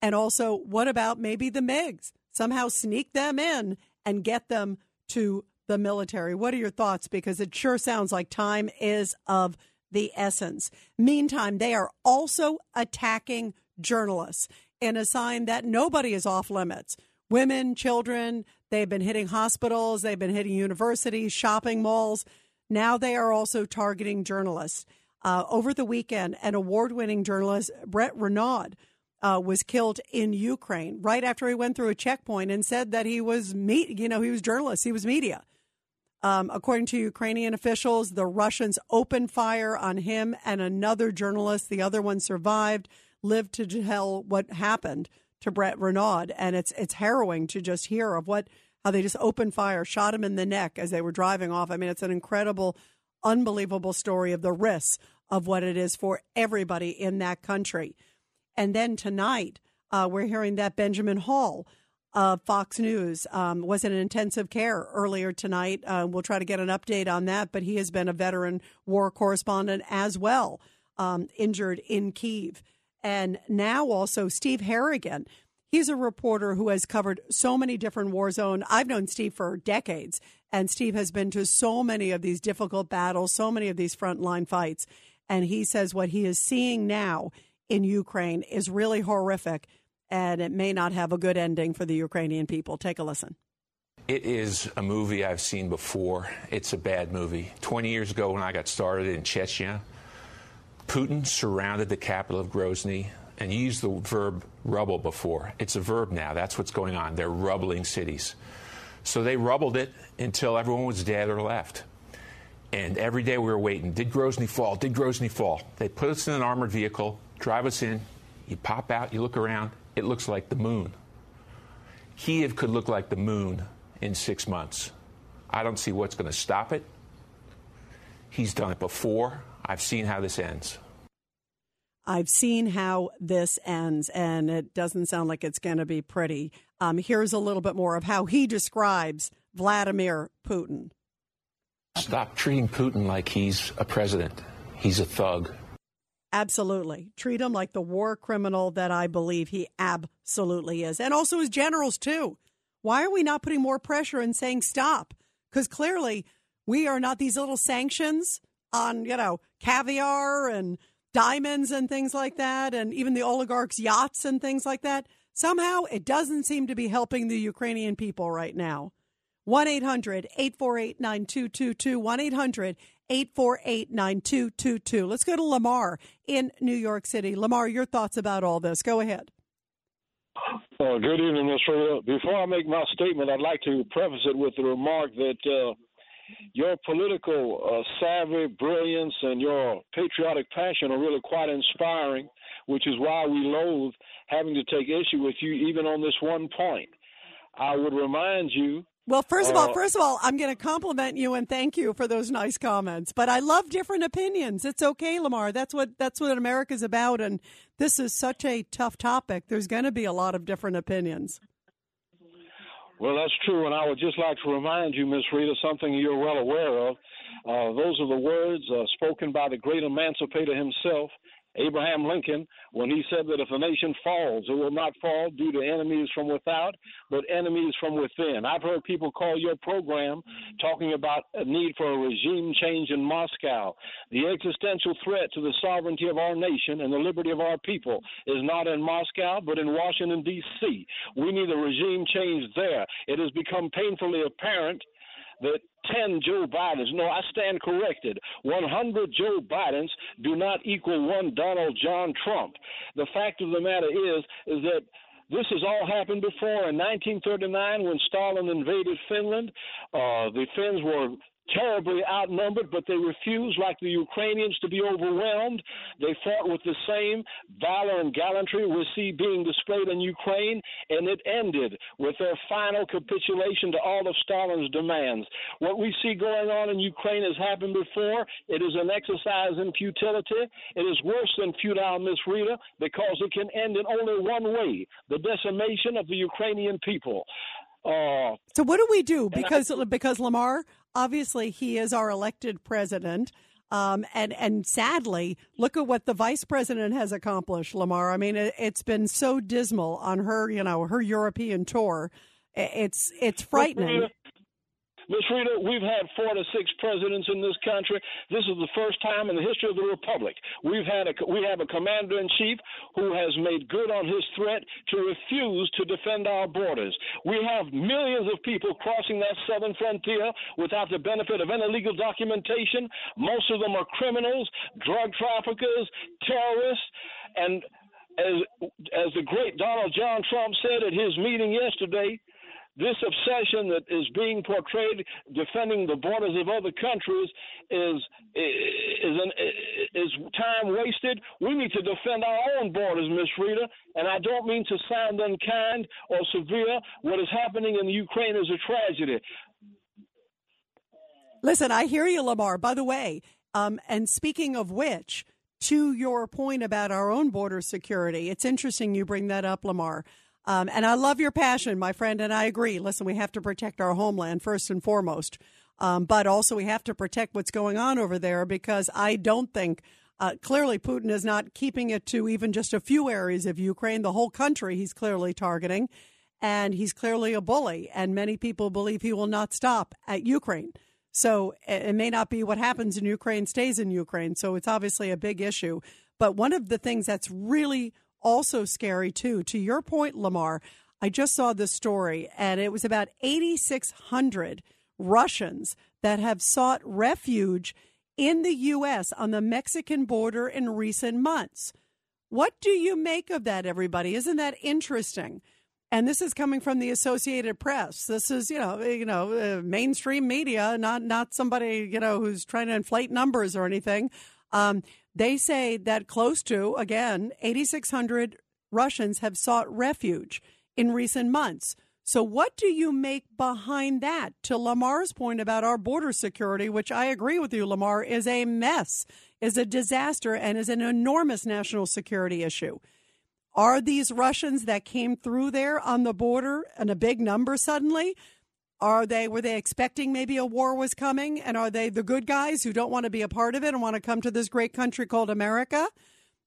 And also, what about maybe the MiGs? Somehow sneak them in and get them to the military. What are your thoughts? Because it sure sounds like time is of the essence. Meantime, they are also attacking journalists in a sign that nobody is off limits. Women, children, they've been hitting hospitals, they've been hitting universities, shopping malls. Now they are also targeting journalists. Uh, over the weekend, an award winning journalist, Brent Renaud, uh, was killed in Ukraine right after he went through a checkpoint and said that he was me- you know he was journalist he was media. Um, according to Ukrainian officials, the Russians opened fire on him and another journalist. The other one survived, lived to tell what happened to Brent Renaud, and it's it's harrowing to just hear of what how they just opened fire, shot him in the neck as they were driving off. I mean, it's an incredible, unbelievable story of the risks of what it is for everybody in that country. And then tonight, Uh, we're hearing that Benjamin Hall of Fox News um, was in intensive care earlier tonight. Uh, we'll try to get an update on that, but he has been a veteran war correspondent as well, um, injured in Kiev. And now also Steve Harrigan. He's a reporter who has covered so many different war zones. I've known Steve for decades, and Steve has been to so many of these difficult battles, so many of these frontline fights. And he says what he is seeing now in Ukraine is really horrific and it may not have a good ending for the Ukrainian people. Take a listen. It is a movie I've seen before. It's a bad movie. 20 years ago, when I got started in Chechnya, Putin surrounded the capital of Grozny and you used the verb rubble before. It's a verb now. That's what's going on. They're rubbling cities. So they rubbled it until everyone was dead or left. And every day we were waiting. Did Grozny fall? Did Grozny fall? They put us in an armored vehicle, drive us in. You pop out, you look around, it looks like the moon. Kiev could look like the moon in six months. I don't see what's going to stop it. He's done it before. I've seen how this ends. I've seen how this ends, and it doesn't sound like it's going to be pretty. Um, here's a little bit more of how he describes Vladimir Putin. Stop treating Putin like he's a president. He's a thug. Absolutely. Treat him like the war criminal that I believe he absolutely is. And also his generals, too. Why are we not putting more pressure and saying stop? Because clearly we are not these little sanctions on, you know, caviar and diamonds and things like that, and even the oligarchs' yachts and things like that. Somehow it doesn't seem to be helping the Ukrainian people right now. 1 800 848 9222. 1 800 848 9222. Let's go to Lamar in New York City. Lamar, your thoughts about all this. Go ahead. Uh, good evening. Rita. Before I make my statement, I'd like to preface it with the remark that uh, your political uh, savvy, brilliance, and your patriotic passion are really quite inspiring, which is why we loathe having to take issue with you even on this one point. I would remind you well, first of all, Uh, first of all, I'm going to compliment you and thank you for those nice comments. But I love different opinions. It's okay, Lamar. That's what that's what America's about. And this is such a tough topic. There's going to be a lot of different opinions. Well, that's true, and I would just like to remind you, Miss Rita, something you're well aware of. Uh, those are the words uh, spoken by the great emancipator himself, Abraham Lincoln, when he said that if a nation falls, it will not fall due to enemies from without, but enemies from within. I've heard people call your program talking about a need for a regime change in Moscow. The existential threat to the sovereignty of our nation and the liberty of our people is not in Moscow, but in Washington, D.C. We need a regime change there. It has become painfully apparent that 10 Joe Bidens, no, I stand corrected. 100 Joe Bidens do not equal one Donald John Trump. The fact of the matter is, is that this has all happened before. In 1939, when Stalin invaded Finland, uh, the Finns were terribly outnumbered, but they refused, like the Ukrainians, to be overwhelmed. They fought with the same valor and gallantry we see being displayed in Ukraine, and it ended with their final capitulation to all of Stalin's demands. What we see going on in Ukraine has happened before. It is an exercise in futility. It is worse than futile, Miss Rita, because it can end in only one way the decimation of the Ukrainian people. Uh, So what do we do? Because because Lamar, obviously he is our elected president. Um, and and sadly, look at what the vice president has accomplished, Lamar. I mean, it, it's been so dismal on her, you know, her European tour. It's it's frightening. Miss Rita, we've had four to six presidents in this country. This is the first time in the history of the republic we've had a we have a commander in chief who has made good on his threat to refuse to defend our borders. We have millions of people crossing that southern frontier without the benefit of any legal documentation. Most of them are criminals, drug traffickers, terrorists, and as as the great Donald John Trump said at his meeting yesterday, this obsession that is being portrayed defending the borders of other countries is is an, is time wasted. We need to defend our own borders, Miss Rita, and I don't mean to sound unkind or severe. What is happening in Ukraine is a tragedy. Listen, I hear you, Lamar. By the way, um, and speaking of which, to your point about our own border security, it's interesting you bring that up, Lamar. Um, and I love your passion, my friend, and I agree. Listen, we have to protect our homeland first and foremost, um, but also we have to protect what's going on over there because I don't think. Uh, clearly, Putin is not keeping it to even just a few areas of Ukraine. The whole country he's clearly targeting, and he's clearly a bully. And many people believe he will not stop at Ukraine. So it may not be what happens in Ukraine stays in Ukraine. So it's obviously a big issue. But one of the things that's really also scary too. To your point, Lamar, I just saw this story, and it was about 8,600 Russians that have sought refuge in the U.S. on the Mexican border in recent months. What do you make of that, everybody? Isn't that interesting? And this is coming from the Associated Press. This is, you know, you know, uh, mainstream media, not not somebody, you know, who's trying to inflate numbers or anything. Um, they say that close to, again, 8,600 Russians have sought refuge in recent months. So, what do you make behind that? To Lamar's point about our border security, which I agree with you, Lamar, is a mess, is a disaster, and is an enormous national security issue. Are these Russians that came through there on the border and a big number suddenly? Are they were they expecting maybe a war was coming and are they the good guys who don't want to be a part of it and want to come to this great country called America?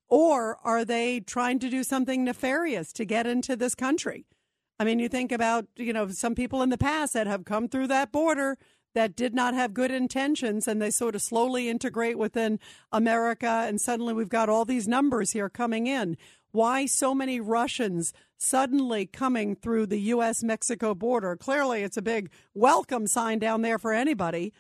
Or are they trying to do something nefarious to get into this country? I mean, you think about, you know, some people in the past that have come through that border that did not have good intentions and they sort of slowly integrate within America and suddenly we've got all these numbers here coming in why so many Russians suddenly coming through the U.S. Mexico border. Clearly, it's a big welcome sign down there for anybody,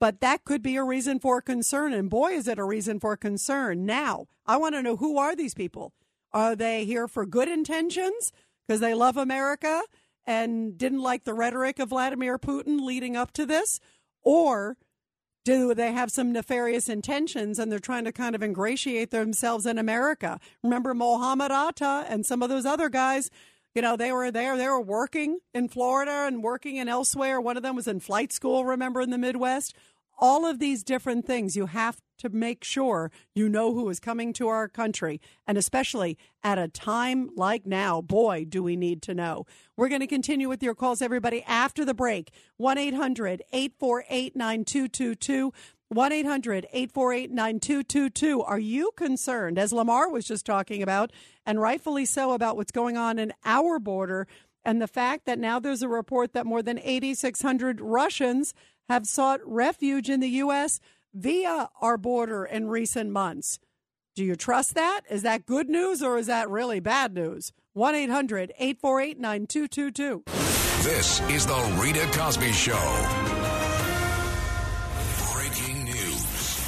but that could be a reason for concern. And boy, is it a reason for concern. Now, I want to know who are these people? Are they here for good intentions because they love America and didn't like the rhetoric of Vladimir Putin leading up to this? Or do they have some nefarious intentions and they're trying to kind of ingratiate themselves in America? Remember Mohammed Atta and some of those other guys, you know, they were there, they were working in Florida and working in elsewhere. One of them was in flight school, remember, in the Midwest all of these different things, you have to make sure you know who is coming to our country. And especially at a time like now, boy, do we need to know. We're going to continue with your calls, everybody, after the break. 1 800 848 9222. 1 800 848 9222. Are you concerned, as Lamar was just talking about, and rightfully so, about what's going on in our border and the fact that now there's a report that more than 8,600 Russians have sought refuge in the U.S. via our border in recent months. Do you trust that? Is that good news or is that really bad news? 1 800 848 9222. This is The Rita Cosby Show. Breaking news.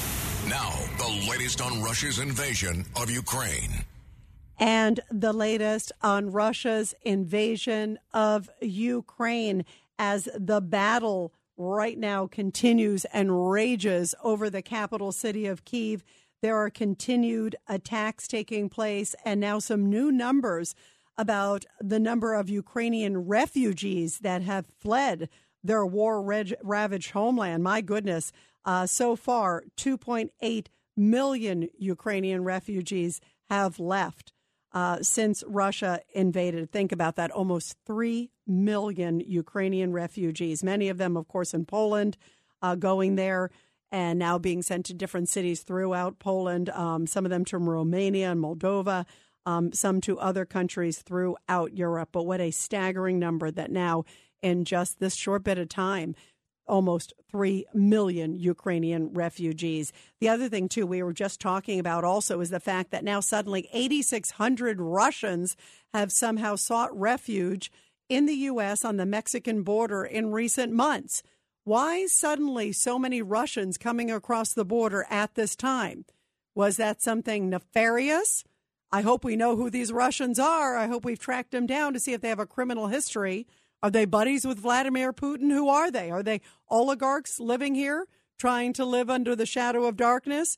Now, the latest on Russia's invasion of Ukraine. And the latest on Russia's invasion of Ukraine as the battle right now continues and rages over the capital city of Kiev. There are continued attacks taking place, and now some new numbers about the number of Ukrainian refugees that have fled their war ravaged homeland. My goodness, uh, so far, 2.8 million Ukrainian refugees have left uh, since Russia invaded. Think about that almost 3 million Ukrainian refugees, many of them, of course, in Poland, uh, going there and now being sent to different cities throughout Poland, um, some of them to Romania and Moldova. Um, some to other countries throughout Europe. But what a staggering number that now, in just this short bit of time, almost 3 million Ukrainian refugees. The other thing, too, we were just talking about also is the fact that now suddenly 8,600 Russians have somehow sought refuge in the U.S. on the Mexican border in recent months. Why suddenly so many Russians coming across the border at this time? Was that something nefarious? I hope we know who these Russians are. I hope we've tracked them down to see if they have a criminal history. Are they buddies with Vladimir Putin? Who are they? Are they oligarchs living here, trying to live under the shadow of darkness?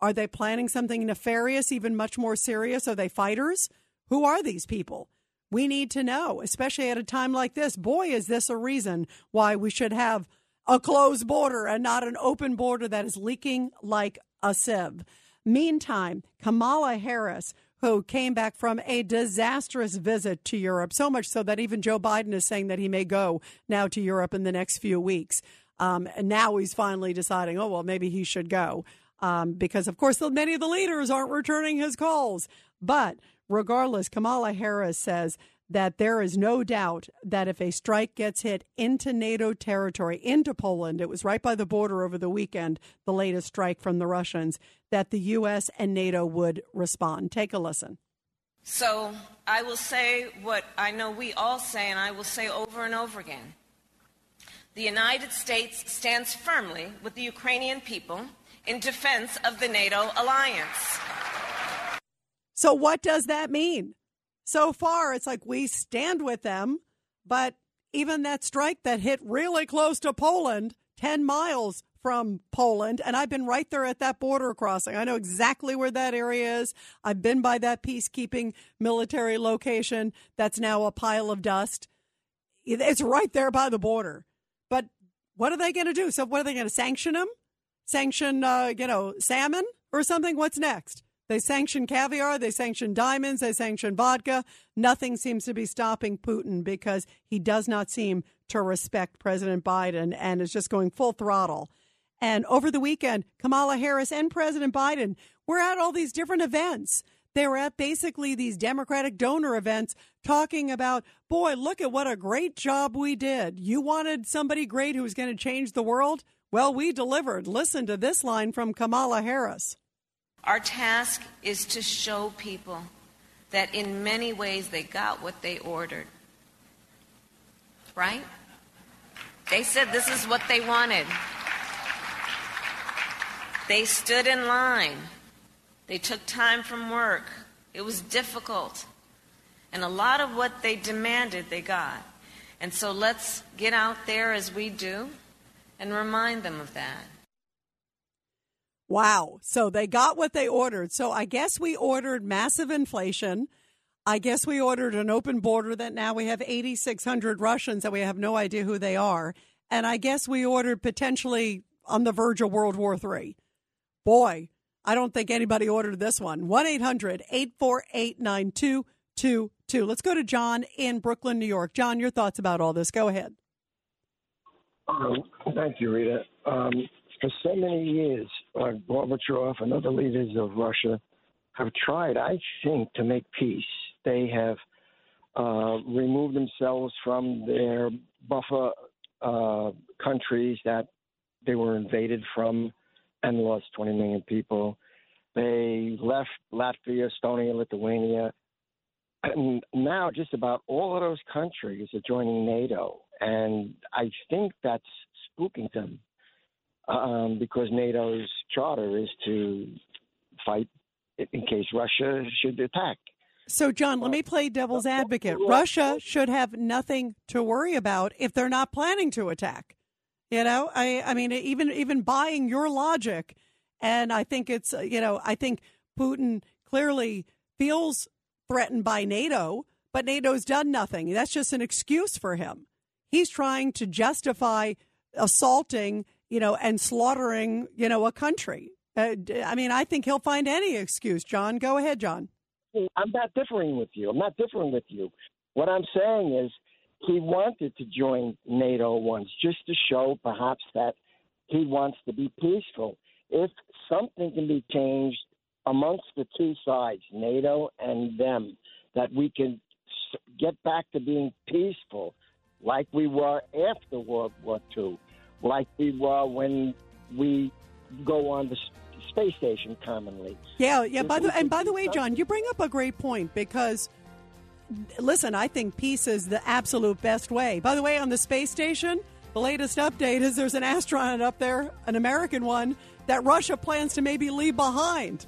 Are they planning something nefarious, even much more serious? Are they fighters? Who are these people? We need to know, especially at a time like this. Boy, is this a reason why we should have a closed border and not an open border that is leaking like a sieve. Meantime, Kamala Harris, who came back from a disastrous visit to Europe, so much so that even Joe Biden is saying that he may go now to Europe in the next few weeks. Um, and now he's finally deciding, oh, well, maybe he should go. Um, because, of course, many of the leaders aren't returning his calls. But regardless, Kamala Harris says that there is no doubt that if a strike gets hit into NATO territory, into Poland, it was right by the border over the weekend, the latest strike from the Russians, that the U.S. and NATO would respond. Take a listen. So I will say what I know we all say, and I will say over and over again. The United States stands firmly with the Ukrainian people in defense of the NATO alliance. So, what does that mean? So far, it's like we stand with them, but even that strike that hit really close to Poland, 10 miles from Poland, and I've been right there at that border crossing. I know exactly where that area is. I've been by that peacekeeping military location that's now a pile of dust. It's right there by the border. But what are they going to do? So, what are they going to sanction them? Sanction, uh, you know, salmon or something? What's next? They sanction caviar, they sanction diamonds, they sanction vodka. Nothing seems to be stopping Putin because he does not seem to respect President Biden and is just going full throttle. And over the weekend, Kamala Harris and President Biden were at all these different events. They were at basically these Democratic donor events talking about, boy, look at what a great job we did. You wanted somebody great who was going to change the world? Well, we delivered. Listen to this line from Kamala Harris. Our task is to show people that in many ways they got what they ordered. Right? They said this is what they wanted. They stood in line. They took time from work. It was difficult. And a lot of what they demanded, they got. And so let's get out there as we do and remind them of that. Wow. So they got what they ordered. So I guess we ordered massive inflation. I guess we ordered an open border that now we have 8,600 Russians and we have no idea who they are. And I guess we ordered potentially on the verge of World War III. Boy, I don't think anybody ordered this one. 1 800 848 9222. Let's go to John in Brooklyn, New York. John, your thoughts about all this. Go ahead. Um, thank you, Rita. Um, for so many years, uh, Gorbachev and other leaders of Russia have tried, I think, to make peace. They have uh, removed themselves from their buffer uh, countries that they were invaded from and lost 20 million people. They left Latvia, Estonia, Lithuania. And now just about all of those countries are joining NATO. And I think that's spooking them um, because NATO's charter is to fight in case Russia should attack. So, John, let me uh, play devil's uh, advocate. Russia should have nothing to worry about if they're not planning to attack. You know, I, I mean, even even buying your logic, and I think it's, uh, you know, I think Putin clearly feels threatened by NATO, but NATO's done nothing. That's just an excuse for him. He's trying to justify assaulting you know, and slaughtering, you know, a country. Uh, I mean, I think he'll find any excuse. John, go ahead, John. I'm not differing with you. I'm not differing with you. What I'm saying is he wanted to join NATO once just to show perhaps that he wants to be peaceful. If something can be changed amongst the two sides, NATO and them, that we can get back to being peaceful like we were after World War II, like we were when we go on the space station commonly. Yeah, yeah. By the and by the way, John, you bring up a great point because listen, I think peace is the absolute best way. By the way, on the space station, the latest update is there's an astronaut up there, an American one, that Russia plans to maybe leave behind.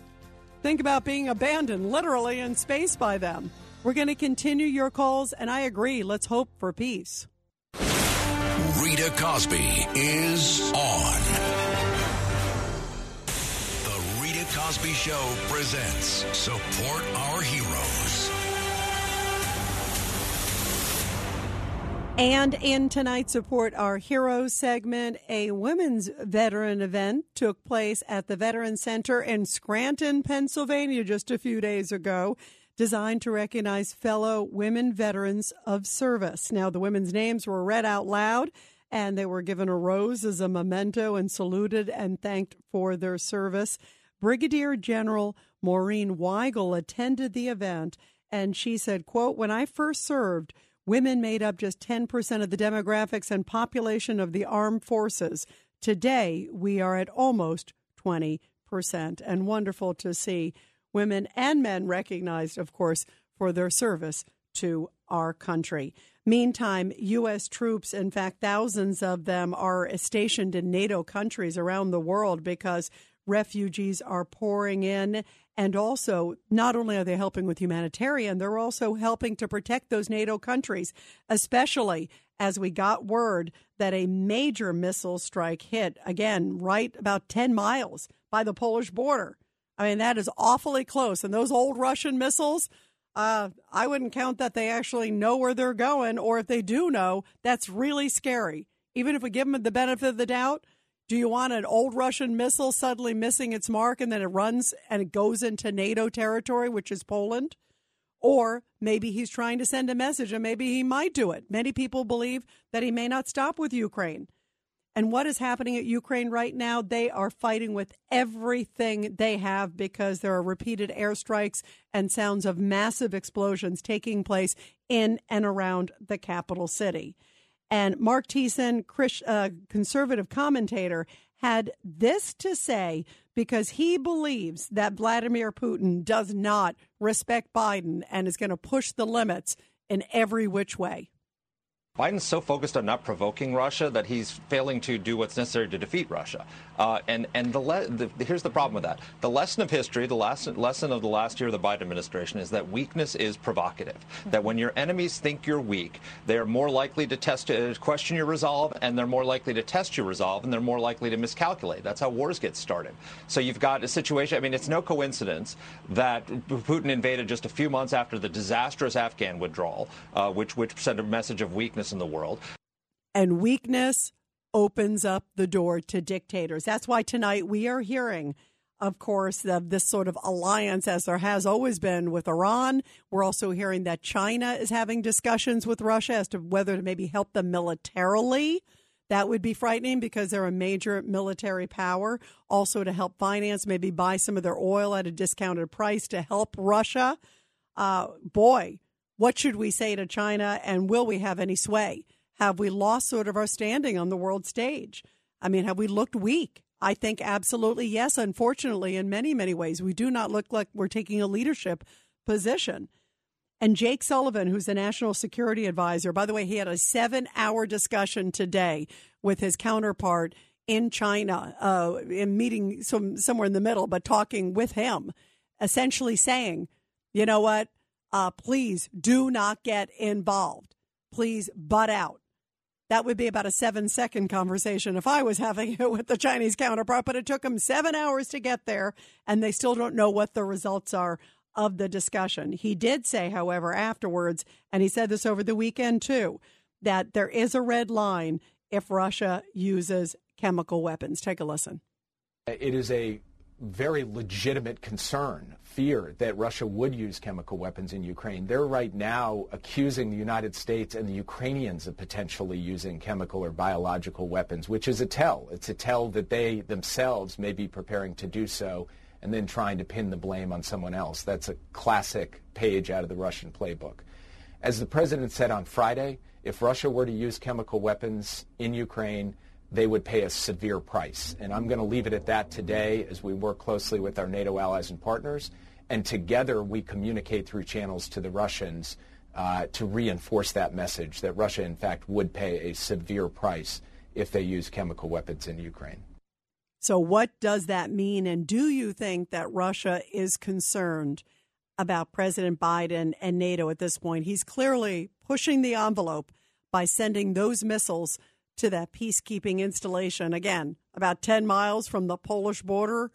Think about being abandoned literally in space by them. We're going to continue your calls, and I agree. Let's hope for peace. Rita Cosby is on. The Rita Cosby Show presents Support Our Heroes. And in tonight's Support Our Heroes segment, a women's veteran event took place at the Veteran Center in Scranton, Pennsylvania, just a few days ago, designed to recognize fellow women veterans of service. Now, the women's names were read out loud and they were given a rose as a memento and saluted and thanked for their service. Brigadier General Maureen Weigl attended the event and she said, quote, when I first served, women made up just 10% of the demographics and population of the armed forces. Today, we are at almost 20%. And wonderful to see women and men recognized, of course, for their service to our country. Meantime, U.S. troops, in fact, thousands of them are stationed in NATO countries around the world because refugees are pouring in. And also, not only are they helping with humanitarian, they're also helping to protect those NATO countries, especially as we got word that a major missile strike hit again right about 10 miles by the Polish border. I mean, that is awfully close. And those old Russian missiles, uh, I wouldn't count that they actually know where they're going, or if they do know, that's really scary. Even if we give them the benefit of the doubt, do you want an old Russian missile suddenly missing its mark and then it runs and it goes into NATO territory, which is Poland? Or maybe he's trying to send a message and maybe he might do it. Many people believe that he may not stop with Ukraine. And what is happening at Ukraine right now? They are fighting with everything they have because there are repeated airstrikes and sounds of massive explosions taking place in and around the capital city. And Marc Thiessen, Chris, uh, conservative commentator, had this to say because he believes that Vladimir Putin does not respect Biden and is going to push the limits in every which way. Biden's so focused on not provoking Russia that he's failing to do what's necessary to defeat Russia. Uh, and and the, le- the, here's the problem with that. The lesson of history, the last, lesson of the last year of the Biden administration is that weakness is provocative. That when your enemies think you're weak, they are more likely to test, uh, question your resolve, and they're more likely to test your resolve, and they're more likely to miscalculate. That's how wars get started. So you've got a situation. I mean, it's no coincidence that Putin invaded just a few months after the disastrous Afghan withdrawal, uh, which which sent a message of weakness in the world. And weakness opens up the door to dictators. That's why tonight we are hearing, of course, of this sort of alliance as there has always been with Iran. We're also hearing that China is having discussions with Russia as to whether to maybe help them militarily. That would be frightening because they're a major military power. Also, to help finance, maybe buy some of their oil at a discounted price to help Russia. Uh, boy, what should we say to China and will we have any sway? Have we lost sort of our standing on the world stage? I mean, have we looked weak? I think absolutely yes. Unfortunately, in many, many ways, we do not look like we're taking a leadership position. And Jake Sullivan, who's the national security advisor, by the way, he had a seven hour discussion today with his counterpart in China, uh, in meeting some, somewhere in the middle, but talking with him, essentially saying, you know what? Uh, please do not get involved. Please butt out. That would be about a seven second conversation if I was having it with the Chinese counterpart, but it took them seven hours to get there, and they still don't know what the results are of the discussion. He did say, however, afterwards, and he said this over the weekend too, that there is a red line if Russia uses chemical weapons. Take a listen. It is a very legitimate concern, fear that Russia would use chemical weapons in Ukraine. They're right now accusing the United States and the Ukrainians of potentially using chemical or biological weapons, which is a tell. It's a tell that they themselves may be preparing to do so and then trying to pin the blame on someone else. That's a classic page out of the Russian playbook. As the president said on Friday, if Russia were to use chemical weapons in Ukraine, they would pay a severe price. And I'm going to leave it at that today as we work closely with our NATO allies and partners. And together we communicate through channels to the Russians uh, to reinforce that message that Russia, in fact, would pay a severe price if they use chemical weapons in Ukraine. So, what does that mean? And do you think that Russia is concerned about President Biden and NATO at this point? He's clearly pushing the envelope by sending those missiles to that peacekeeping installation. Again, about 10 miles from the Polish border,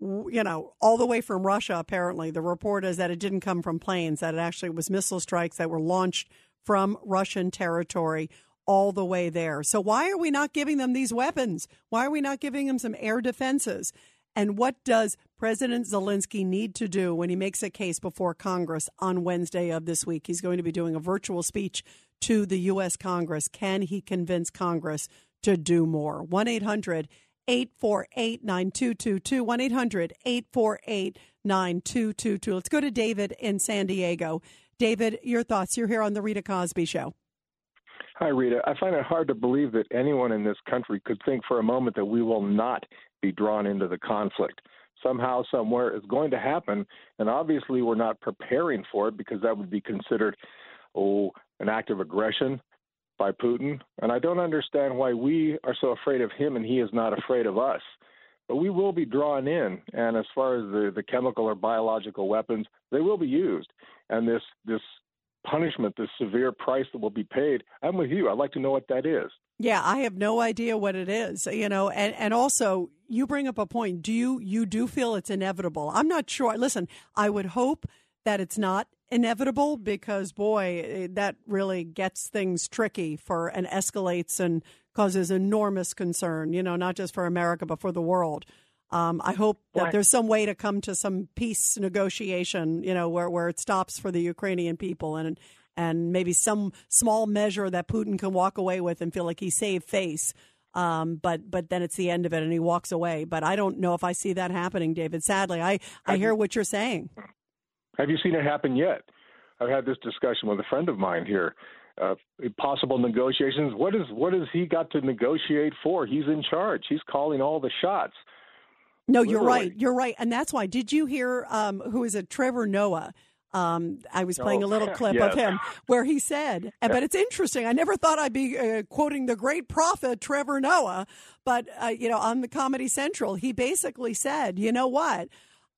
you know, all the way from Russia, apparently. The report is that it didn't come from planes, that it actually was missile strikes that were launched from Russian territory all the way there. So why are we not giving them these weapons? Why are we not giving them some air defenses? And what does President Zelensky need to do when he makes a case before Congress on Wednesday of this week? He's going to be doing a virtual speech to the U.S. Congress. Can he convince Congress to do more? 1 800 848 9222. 1 800 848 9222. Let's go to David in San Diego. David, your thoughts. You're here on The Rita Cosby Show. Hi, Rita. I find it hard to believe that anyone in this country could think for a moment that we will not be drawn into the conflict. Somehow, somewhere, it's going to happen, and obviously, we're not preparing for it because that would be considered, oh, an act of aggression by Putin. And I don't understand why we are so afraid of him and he is not afraid of us. But we will be drawn in, and as far as the, the chemical or biological weapons, they will be used. And this this punishment, this severe price that will be paid. I'm with you. I'd like to know what that is. Yeah, I have no idea what it is, you know, and, and also you bring up a point. Do you you do feel it's inevitable? I'm not sure. Listen, I would hope that it's not inevitable because boy, that really gets things tricky for and escalates and causes enormous concern, you know, not just for America but for the world. Um, I hope that Right. there's some way to come to some peace negotiation, you know, where, where it stops for the Ukrainian people and and maybe some small measure that Putin can walk away with and feel like he saved face. Um, but but then it's the end of it and he walks away. But I don't know if I see that happening, David. Sadly, I I hear what you're saying. Have you seen it happen yet? I've had this discussion with a friend of mine here. Uh, possible negotiations. What is what has he got to negotiate for? He's in charge. He's calling all the shots. No, you're right. You're right, and that's why. Did you hear um, who is it? Trevor Noah. Um, I was playing Oh, a little clip yes. of him where he said, uh, but it's interesting. I never thought I'd be uh, quoting the great prophet Trevor Noah, but uh, you know, on the Comedy Central, he basically said, you know what?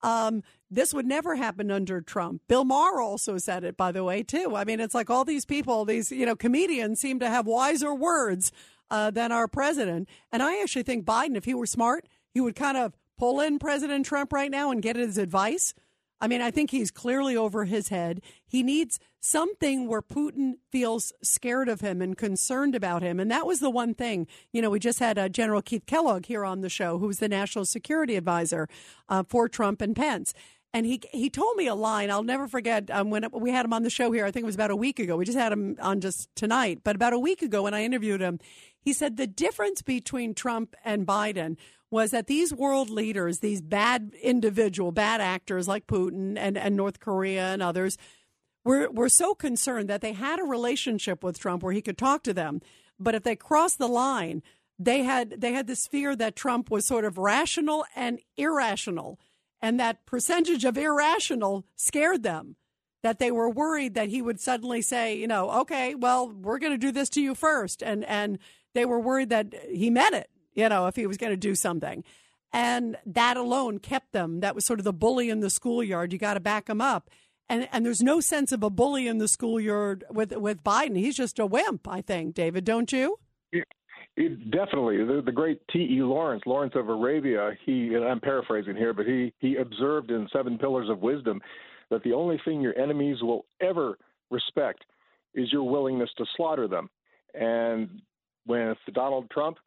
Um, this would never happen under Trump. Bill Maher also said it, by the way, too. I mean, it's like all these people, these you know, comedians seem to have wiser words uh, than our president. And I actually think Biden, if he were smart, he would kind of pull in President Trump right now and get his advice. I mean, I think he's clearly over his head. He needs something where Putin feels scared of him and concerned about him. And that was the one thing. You know, we just had uh, General Keith Kellogg here on the show, who's the national security advisor uh, for Trump and Pence. And he he told me a line I'll never forget um, when we had him on the show here. I think it was about a week ago. We just had him on just tonight, but about a week ago when I interviewed him, he said the difference between Trump and Biden was that these world leaders, these bad individual, bad actors like Putin and, and North Korea and others, were were so concerned that they had a relationship with Trump where he could talk to them, but if they crossed the line, they had they had this fear that Trump was sort of rational and irrational, and that percentage of irrational scared them. That they were worried that he would suddenly say, you know, okay, well, we're going to do this to you first, and and they were worried that he meant it, you know, if he was going to do something. And that alone kept them. That was sort of the bully in the schoolyard. You got to back him up. And and there's no sense of a bully in the schoolyard with with Biden. He's just a wimp, I think. David, don't you? It, definitely, the, the great T. E. Lawrence, Lawrence of Arabia. He, and I'm paraphrasing here, but he he observed in Seven Pillars of Wisdom that the only thing your enemies will ever respect is your willingness to slaughter them. And with Donald Trump,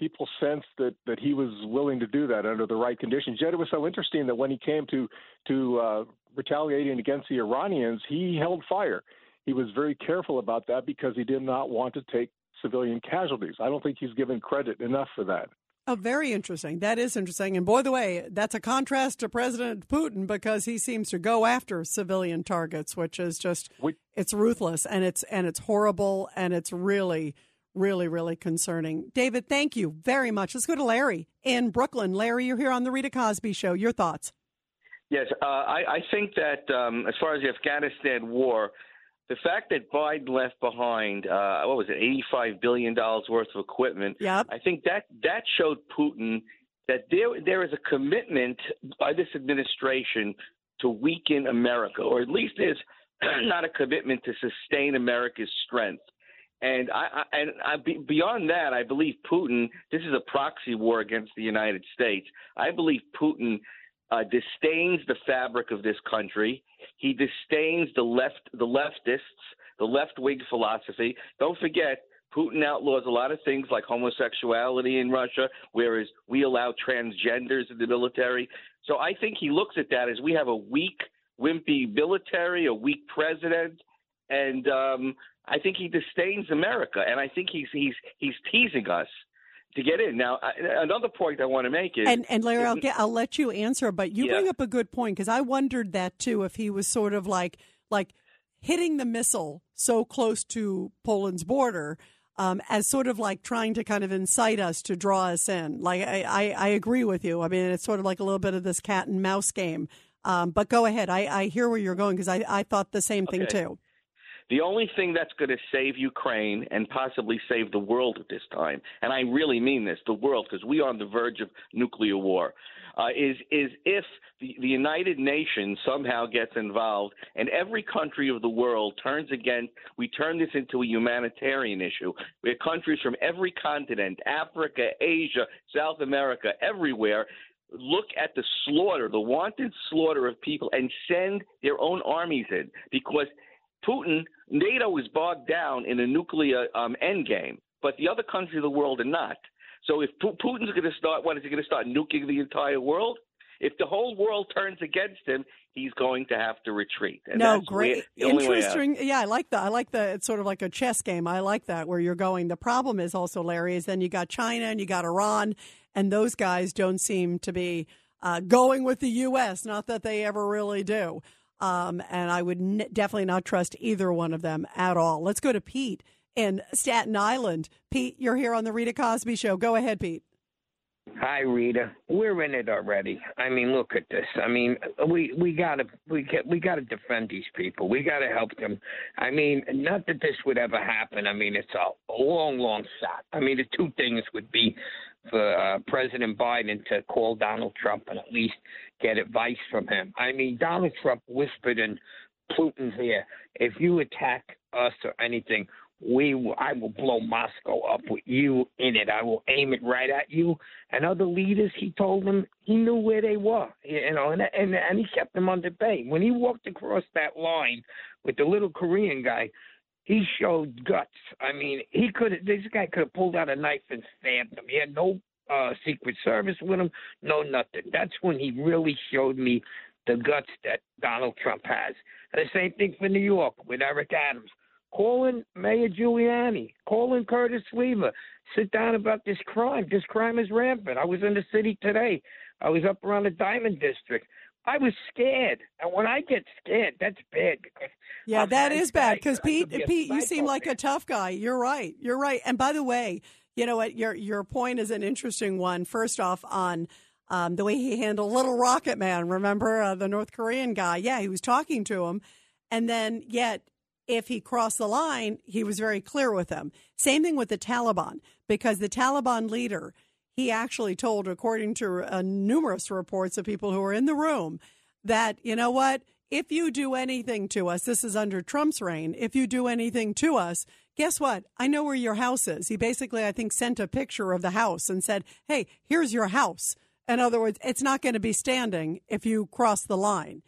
people sensed that that he was willing to do that under the right conditions. Yet it was so interesting that when he came to to uh, retaliating against the Iranians, he held fire. He was very careful about that because he did not want to take civilian casualties. I don't think he's given credit enough for that. Oh, very interesting. That is interesting. And by the way, that's a contrast to President Putin because he seems to go after civilian targets, which is just it's ruthless and it's and it's horrible and it's really really really concerning. David, thank you very much. Let's go to Larry in Brooklyn. Larry, you're here on the Rita Cosby show. Your thoughts? Yes, uh, I, I think that um, as far as the Afghanistan war, the fact that Biden left behind uh, what was it, eighty-five billion dollars worth of equipment. Yep. I think that that showed Putin that there there is a commitment by this administration to weaken America, or at least there's not a commitment to sustain America's strength. And I, I and I, beyond that, I believe Putin. This is a proxy war against the United States. I believe Putin uh, disdains the fabric of this country. He disdains the left, the leftists, the left wing philosophy. Don't forget, Putin outlaws a lot of things like homosexuality in Russia, whereas we allow transgenders in the military. So I think he looks at that as we have a weak, wimpy military, a weak president, and um, I think he disdains America, and I think he's he's he's teasing us to get in. Now, another point I want to make is and and Larry, I'll get I'll let you answer, but you Yeah. bring up a good point because I wondered that too. If he was sort of like like hitting the missile so close to Poland's border. Um, as sort of like trying to kind of incite us to draw us in. Like I, I, I agree with you. I mean, it's sort of like a little bit of this cat and mouse game. Um, but go ahead. I, I hear where you're going because I, I thought the same thing Okay. too. The only thing that's going to save Ukraine and possibly save the world at this time, and I really mean this, the world, because we are on the verge of nuclear war, uh, is is if the, the United Nations somehow gets involved and every country of the world turns against, we turn this into a humanitarian issue, where countries from every continent, Africa, Asia, South America, everywhere, look at the slaughter, the wanted slaughter of people, and send their own armies in because Putin, NATO is bogged down in a nuclear um, endgame, but the other countries of the world are not. So if Pu- Putin's going to start, what is he going to start nuking the entire world? If the whole world turns against him, he's going to have to retreat. And no, that's great, where- the only way out. interesting. Yeah, I like that. I like that. It's sort of like a chess game. I like that where you're going. The problem is also, Larry, is then you got China and you got Iran, and those guys don't seem to be uh, going with the U.S. Not that they ever really do. Um, and I would n- definitely not trust either one of them at all. Let's go to Pete in Staten Island. Pete, you're here on the Rita Cosby Show. Go ahead, Pete. Hi, Rita. We're in it already. I mean, look at this. I mean, we we gotta we get we gotta defend these people. We gotta help them. I mean, not that this would ever happen. I mean, it's a long, long shot. I mean, the two things would be for uh, President Biden to call Donald Trump and at least get advice from him. I mean, Donald Trump whispered in Putin's ear, "If you attack us or anything, we I will blow Moscow up with you in it. I will aim it right at you." And other leaders, he told them he knew where they were, you know, and and and he kept them under bay. When he walked across that line with the little Korean guy, he showed guts. I mean, he could. This guy could have pulled out a knife and stabbed him. He had no uh, Secret Service with him, no nothing. That's when he really showed me the guts that Donald Trump has. And the same thing for New York with Eric Adams. Calling Mayor Giuliani, calling Curtis Sliwa, sit down about this crime. This crime is rampant. I was in the city today. I was up around the Diamond District. I was scared, and when I get scared, that's bad because Yeah, I'm that is bad because Pete, could be a Pete, you seem like a tough guy. You're right. You're right. And by the way, you know what? Your your point is an interesting one. First off, on um, the way he handled Little Rocket Man. Remember uh, the North Korean guy? Yeah, he was talking to him, and then yet if he crossed the line, he was very clear with them. Same thing with the Taliban, because the Taliban leader, he actually told, according to uh, numerous reports of people who were in the room, that, you know what, if you do anything to us, this is under Trump's reign, if you do anything to us, guess what? I know where your house is. He basically, I think, sent a picture of the house and said, hey, here's your house. In other words, it's not going to be standing if you cross the line.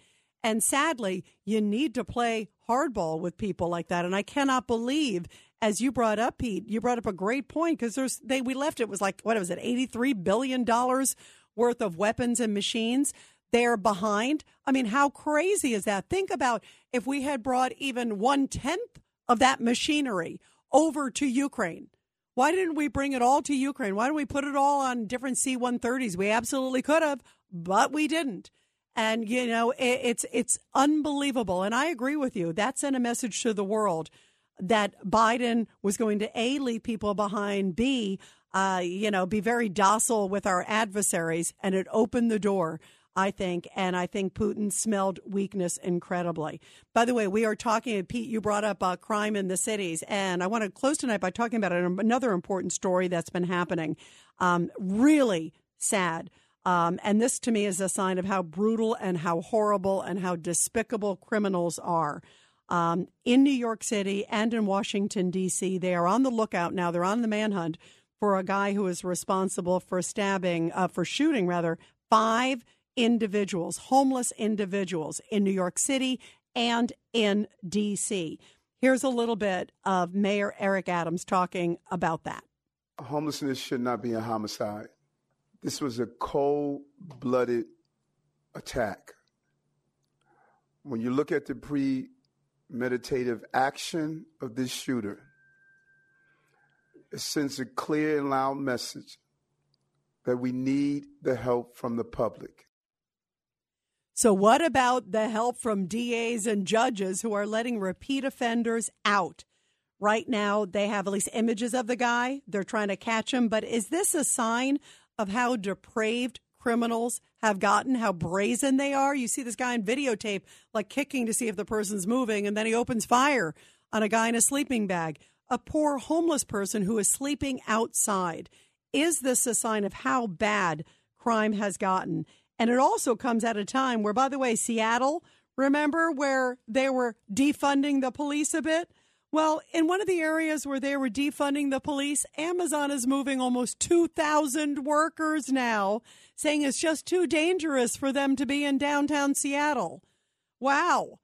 And sadly, you need to play hardball with people like that. And I cannot believe, as you brought up, Pete, you brought up a great point because there's they we left it was like what was it, eighty three billion dollars worth of weapons and machines. They're behind. I mean, how crazy is that? Think about if we had brought even one tenth of that machinery over to Ukraine. Why didn't we bring it all to Ukraine? Why didn't we put it all on different C 130s? We absolutely could have, but we didn't. And, you know, it, it's, it's unbelievable. And I agree with you. That sent a message to the world that Biden was going to A, leave people behind, B, uh, you know, be very docile with our adversaries. And it opened the door, I think. And I think Putin smelled weakness incredibly. By the way, we are talking, Pete, you brought up uh, crime in the cities. And I want to close tonight by talking about another important story that's been happening. Um, really sad. Um, and this to me is a sign of how brutal and how horrible and how despicable criminals are. Um, in New York City and in Washington, D.C., they are on the lookout now. They're on the manhunt for a guy who is responsible for stabbing, uh, for shooting rather, five individuals, homeless individuals in New York City and in D.C. Here's a little bit of Mayor Eric Adams talking about that. Homelessness should not be a homicide. This was a cold blooded attack. When you look at the premeditative action of this shooter, it sends a clear and loud message that we need the help from the public. So, what about the help from DAs and judges who are letting repeat offenders out? Right now, they have at least images of the guy. They're trying to catch him. But is this a sign of how depraved criminals have gotten, how brazen they are? You see this guy on videotape, like kicking to see if the person's moving, and then he opens fire on a guy in a sleeping bag. A poor homeless person who is sleeping outside. Is this a sign of how bad crime has gotten? And it also comes at a time where, by the way, Seattle, remember where they were defunding the police a bit? Well, in one of the areas where they were defunding the police, Amazon is moving almost 2,000 workers now, saying it's just too dangerous for them to be in downtown Seattle. Wow.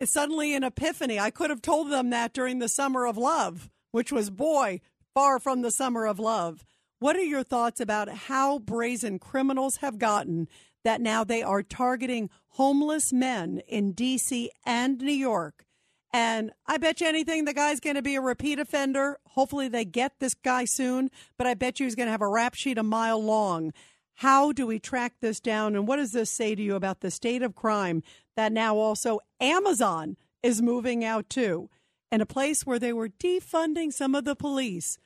It's suddenly an epiphany. I could have told them that during the summer of love, which was, boy, far from the summer of love. What are your thoughts about how brazen criminals have gotten that now they are targeting homeless men in D.C. and New York? And I bet you anything the guy's going to be a repeat offender. Hopefully they get this guy soon, but I bet you he's going to have a rap sheet a mile long. How do we track this down? And what does this say to you about the state of crime that now also Amazon is moving out to? In a place where they were defunding some of the police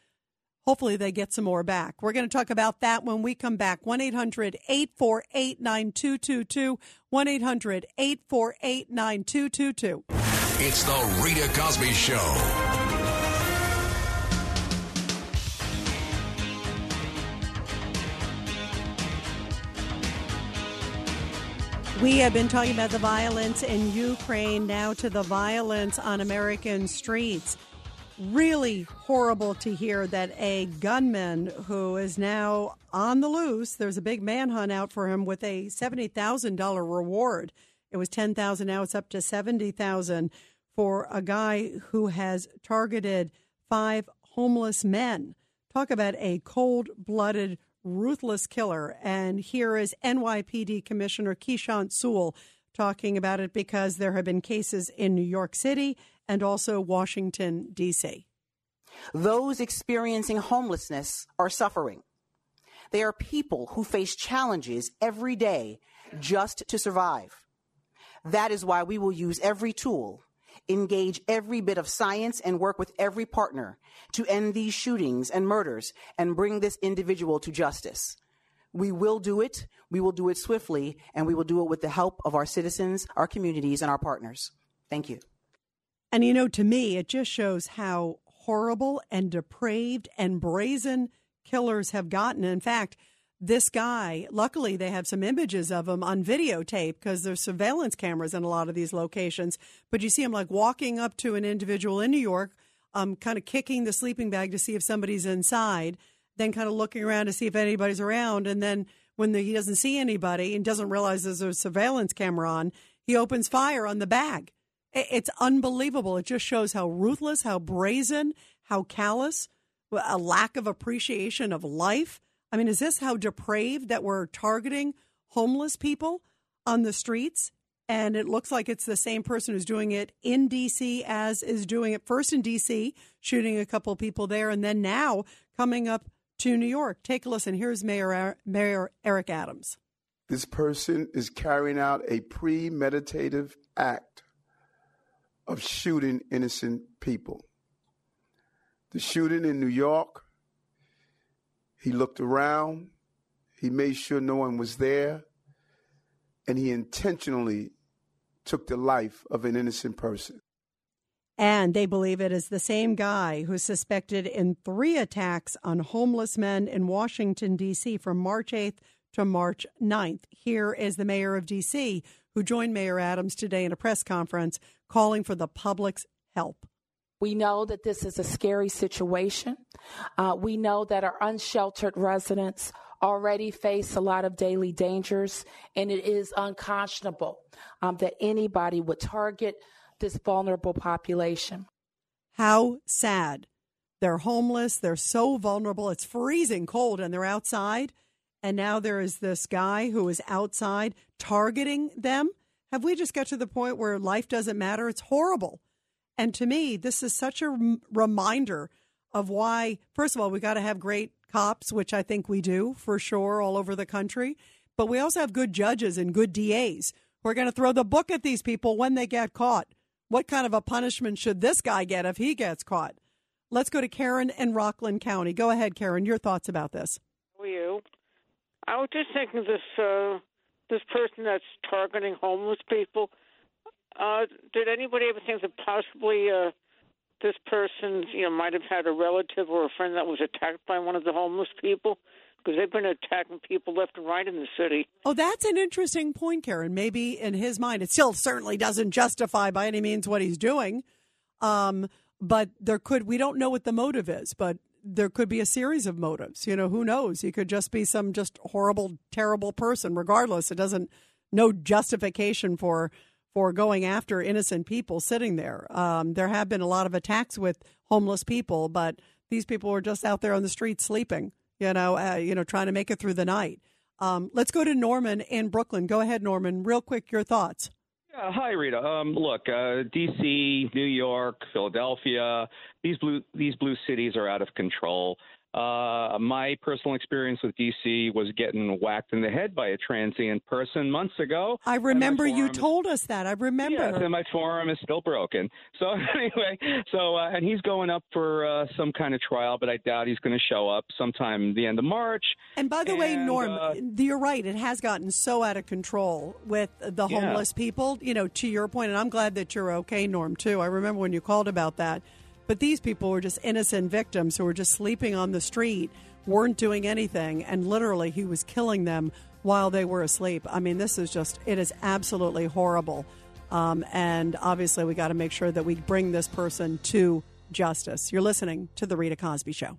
hopefully they get some more back. We're going to talk about that when we come back. 1 800 848 9222. 1 800 848 9222. It's the Rita Cosby Show. We have been talking about the violence in Ukraine, now to the violence on American streets really horrible to hear that a gunman who is now on the loose, there's a big manhunt out for him with a $70,000 reward. It was 10,000 now it's up to 70,000 for a guy who has targeted five homeless men. Talk about a cold-blooded ruthless killer. And here is NYPD Commissioner Keechant Sewell talking about it because there have been cases in New York City and also Washington, D.C. Those experiencing homelessness are suffering. They are people who face challenges every day just to survive. That is why we will use every tool, engage every bit of science, and work with every partner to end these shootings and murders and bring this individual to justice. We will do it. We will do it swiftly, and we will do it with the help of our citizens, our communities, and our partners. Thank you. And you know, to me, it just shows how horrible and depraved and brazen killers have gotten. In fact, this guy, luckily, they have some images of him on videotape because there's surveillance cameras in a lot of these locations. But you see him like walking up to an individual in New York, um, kind of kicking the sleeping bag to see if somebody's inside, then kind of looking around to see if anybody's around. And then when the, he doesn't see anybody and doesn't realize there's a surveillance camera on, he opens fire on the bag. It's unbelievable. It just shows how ruthless, how brazen, how callous, a lack of appreciation of life. I mean, is this how depraved that we're targeting homeless people on the streets? And it looks like it's the same person who's doing it in D.C. as is doing it first in D.C., shooting a couple people there, and then now coming up to New York. Take a listen. Here's Mayor, Mayor Eric Adams. This person is carrying out a premeditative act of shooting innocent people. The shooting in New York, he looked around, he made sure no one was there, and he intentionally took the life of an innocent person. And they believe it is the same guy who's suspected in three attacks on homeless men in Washington, D.C. from March 8th to March 9th. Here is the mayor of D.C., who joined Mayor Adams today in a press conference calling for the public's help. We know that this is a scary situation. Uh, we know that our unsheltered residents already face a lot of daily dangers, and it is unconscionable um, that anybody would target this vulnerable population. How sad. They're homeless. They're so vulnerable. It's freezing cold and they're outside. And now there is this guy who is outside targeting them. Have we just got to the point where life doesn't matter? It's horrible. And to me, this is such a rem- reminder of why, first of all, we got to have great cops, which I think we do for sure all over the country. But we also have good judges and good DAs who are going to throw the book at these people when they get caught. What kind of a punishment should this guy get if he gets caught? Let's go to Karen in Rockland County. Go ahead, Karen. Your thoughts about this? How are you? I was just thinking this uh, this person that's targeting homeless people. Uh, did anybody ever think that possibly uh, this person, you know, might have had a relative or a friend that was attacked by one of the homeless people? Because they've been attacking people left and right in the city. Oh, that's an interesting point, Karen. Maybe in his mind, it still certainly doesn't justify by any means what he's doing. Um, but there could, we don't know what the motive is, but there could be a series of motives. You know, who knows? He could just be some just horrible, terrible person. Regardless, it doesn't no justification for for going after innocent people sitting there. Um, there have been a lot of attacks with homeless people, but these people were just out there on the street sleeping. You know, uh, you know, trying to make it through the night. Um, let's go to Norman in Brooklyn. Go ahead, Norman. Real quick, your thoughts. Yeah, hi Rita. Um, look, uh, D.C., New York, Philadelphia, these blue these blue cities are out of control. Uh, my personal experience with DC was getting whacked in the head by a transient person months ago. I remember you told us that. I remember. Yes, and my forearm is still broken. So anyway, so uh, and he's going up for uh, some kind of trial, but I doubt he's going to show up sometime the end of March. And by the way, Norm, uh, you're right. It has gotten so out of control with the Yeah. homeless people. You know, to your point, and I'm glad that you're okay, Norm. Too. I remember when you called about that. But these people were just innocent victims who were just sleeping on the street, weren't doing anything, and literally he was killing them while they were asleep. I mean, this is just, it is absolutely horrible. Um, and obviously, we got to make sure that we bring this person to justice. You're listening to The Rita Cosby Show.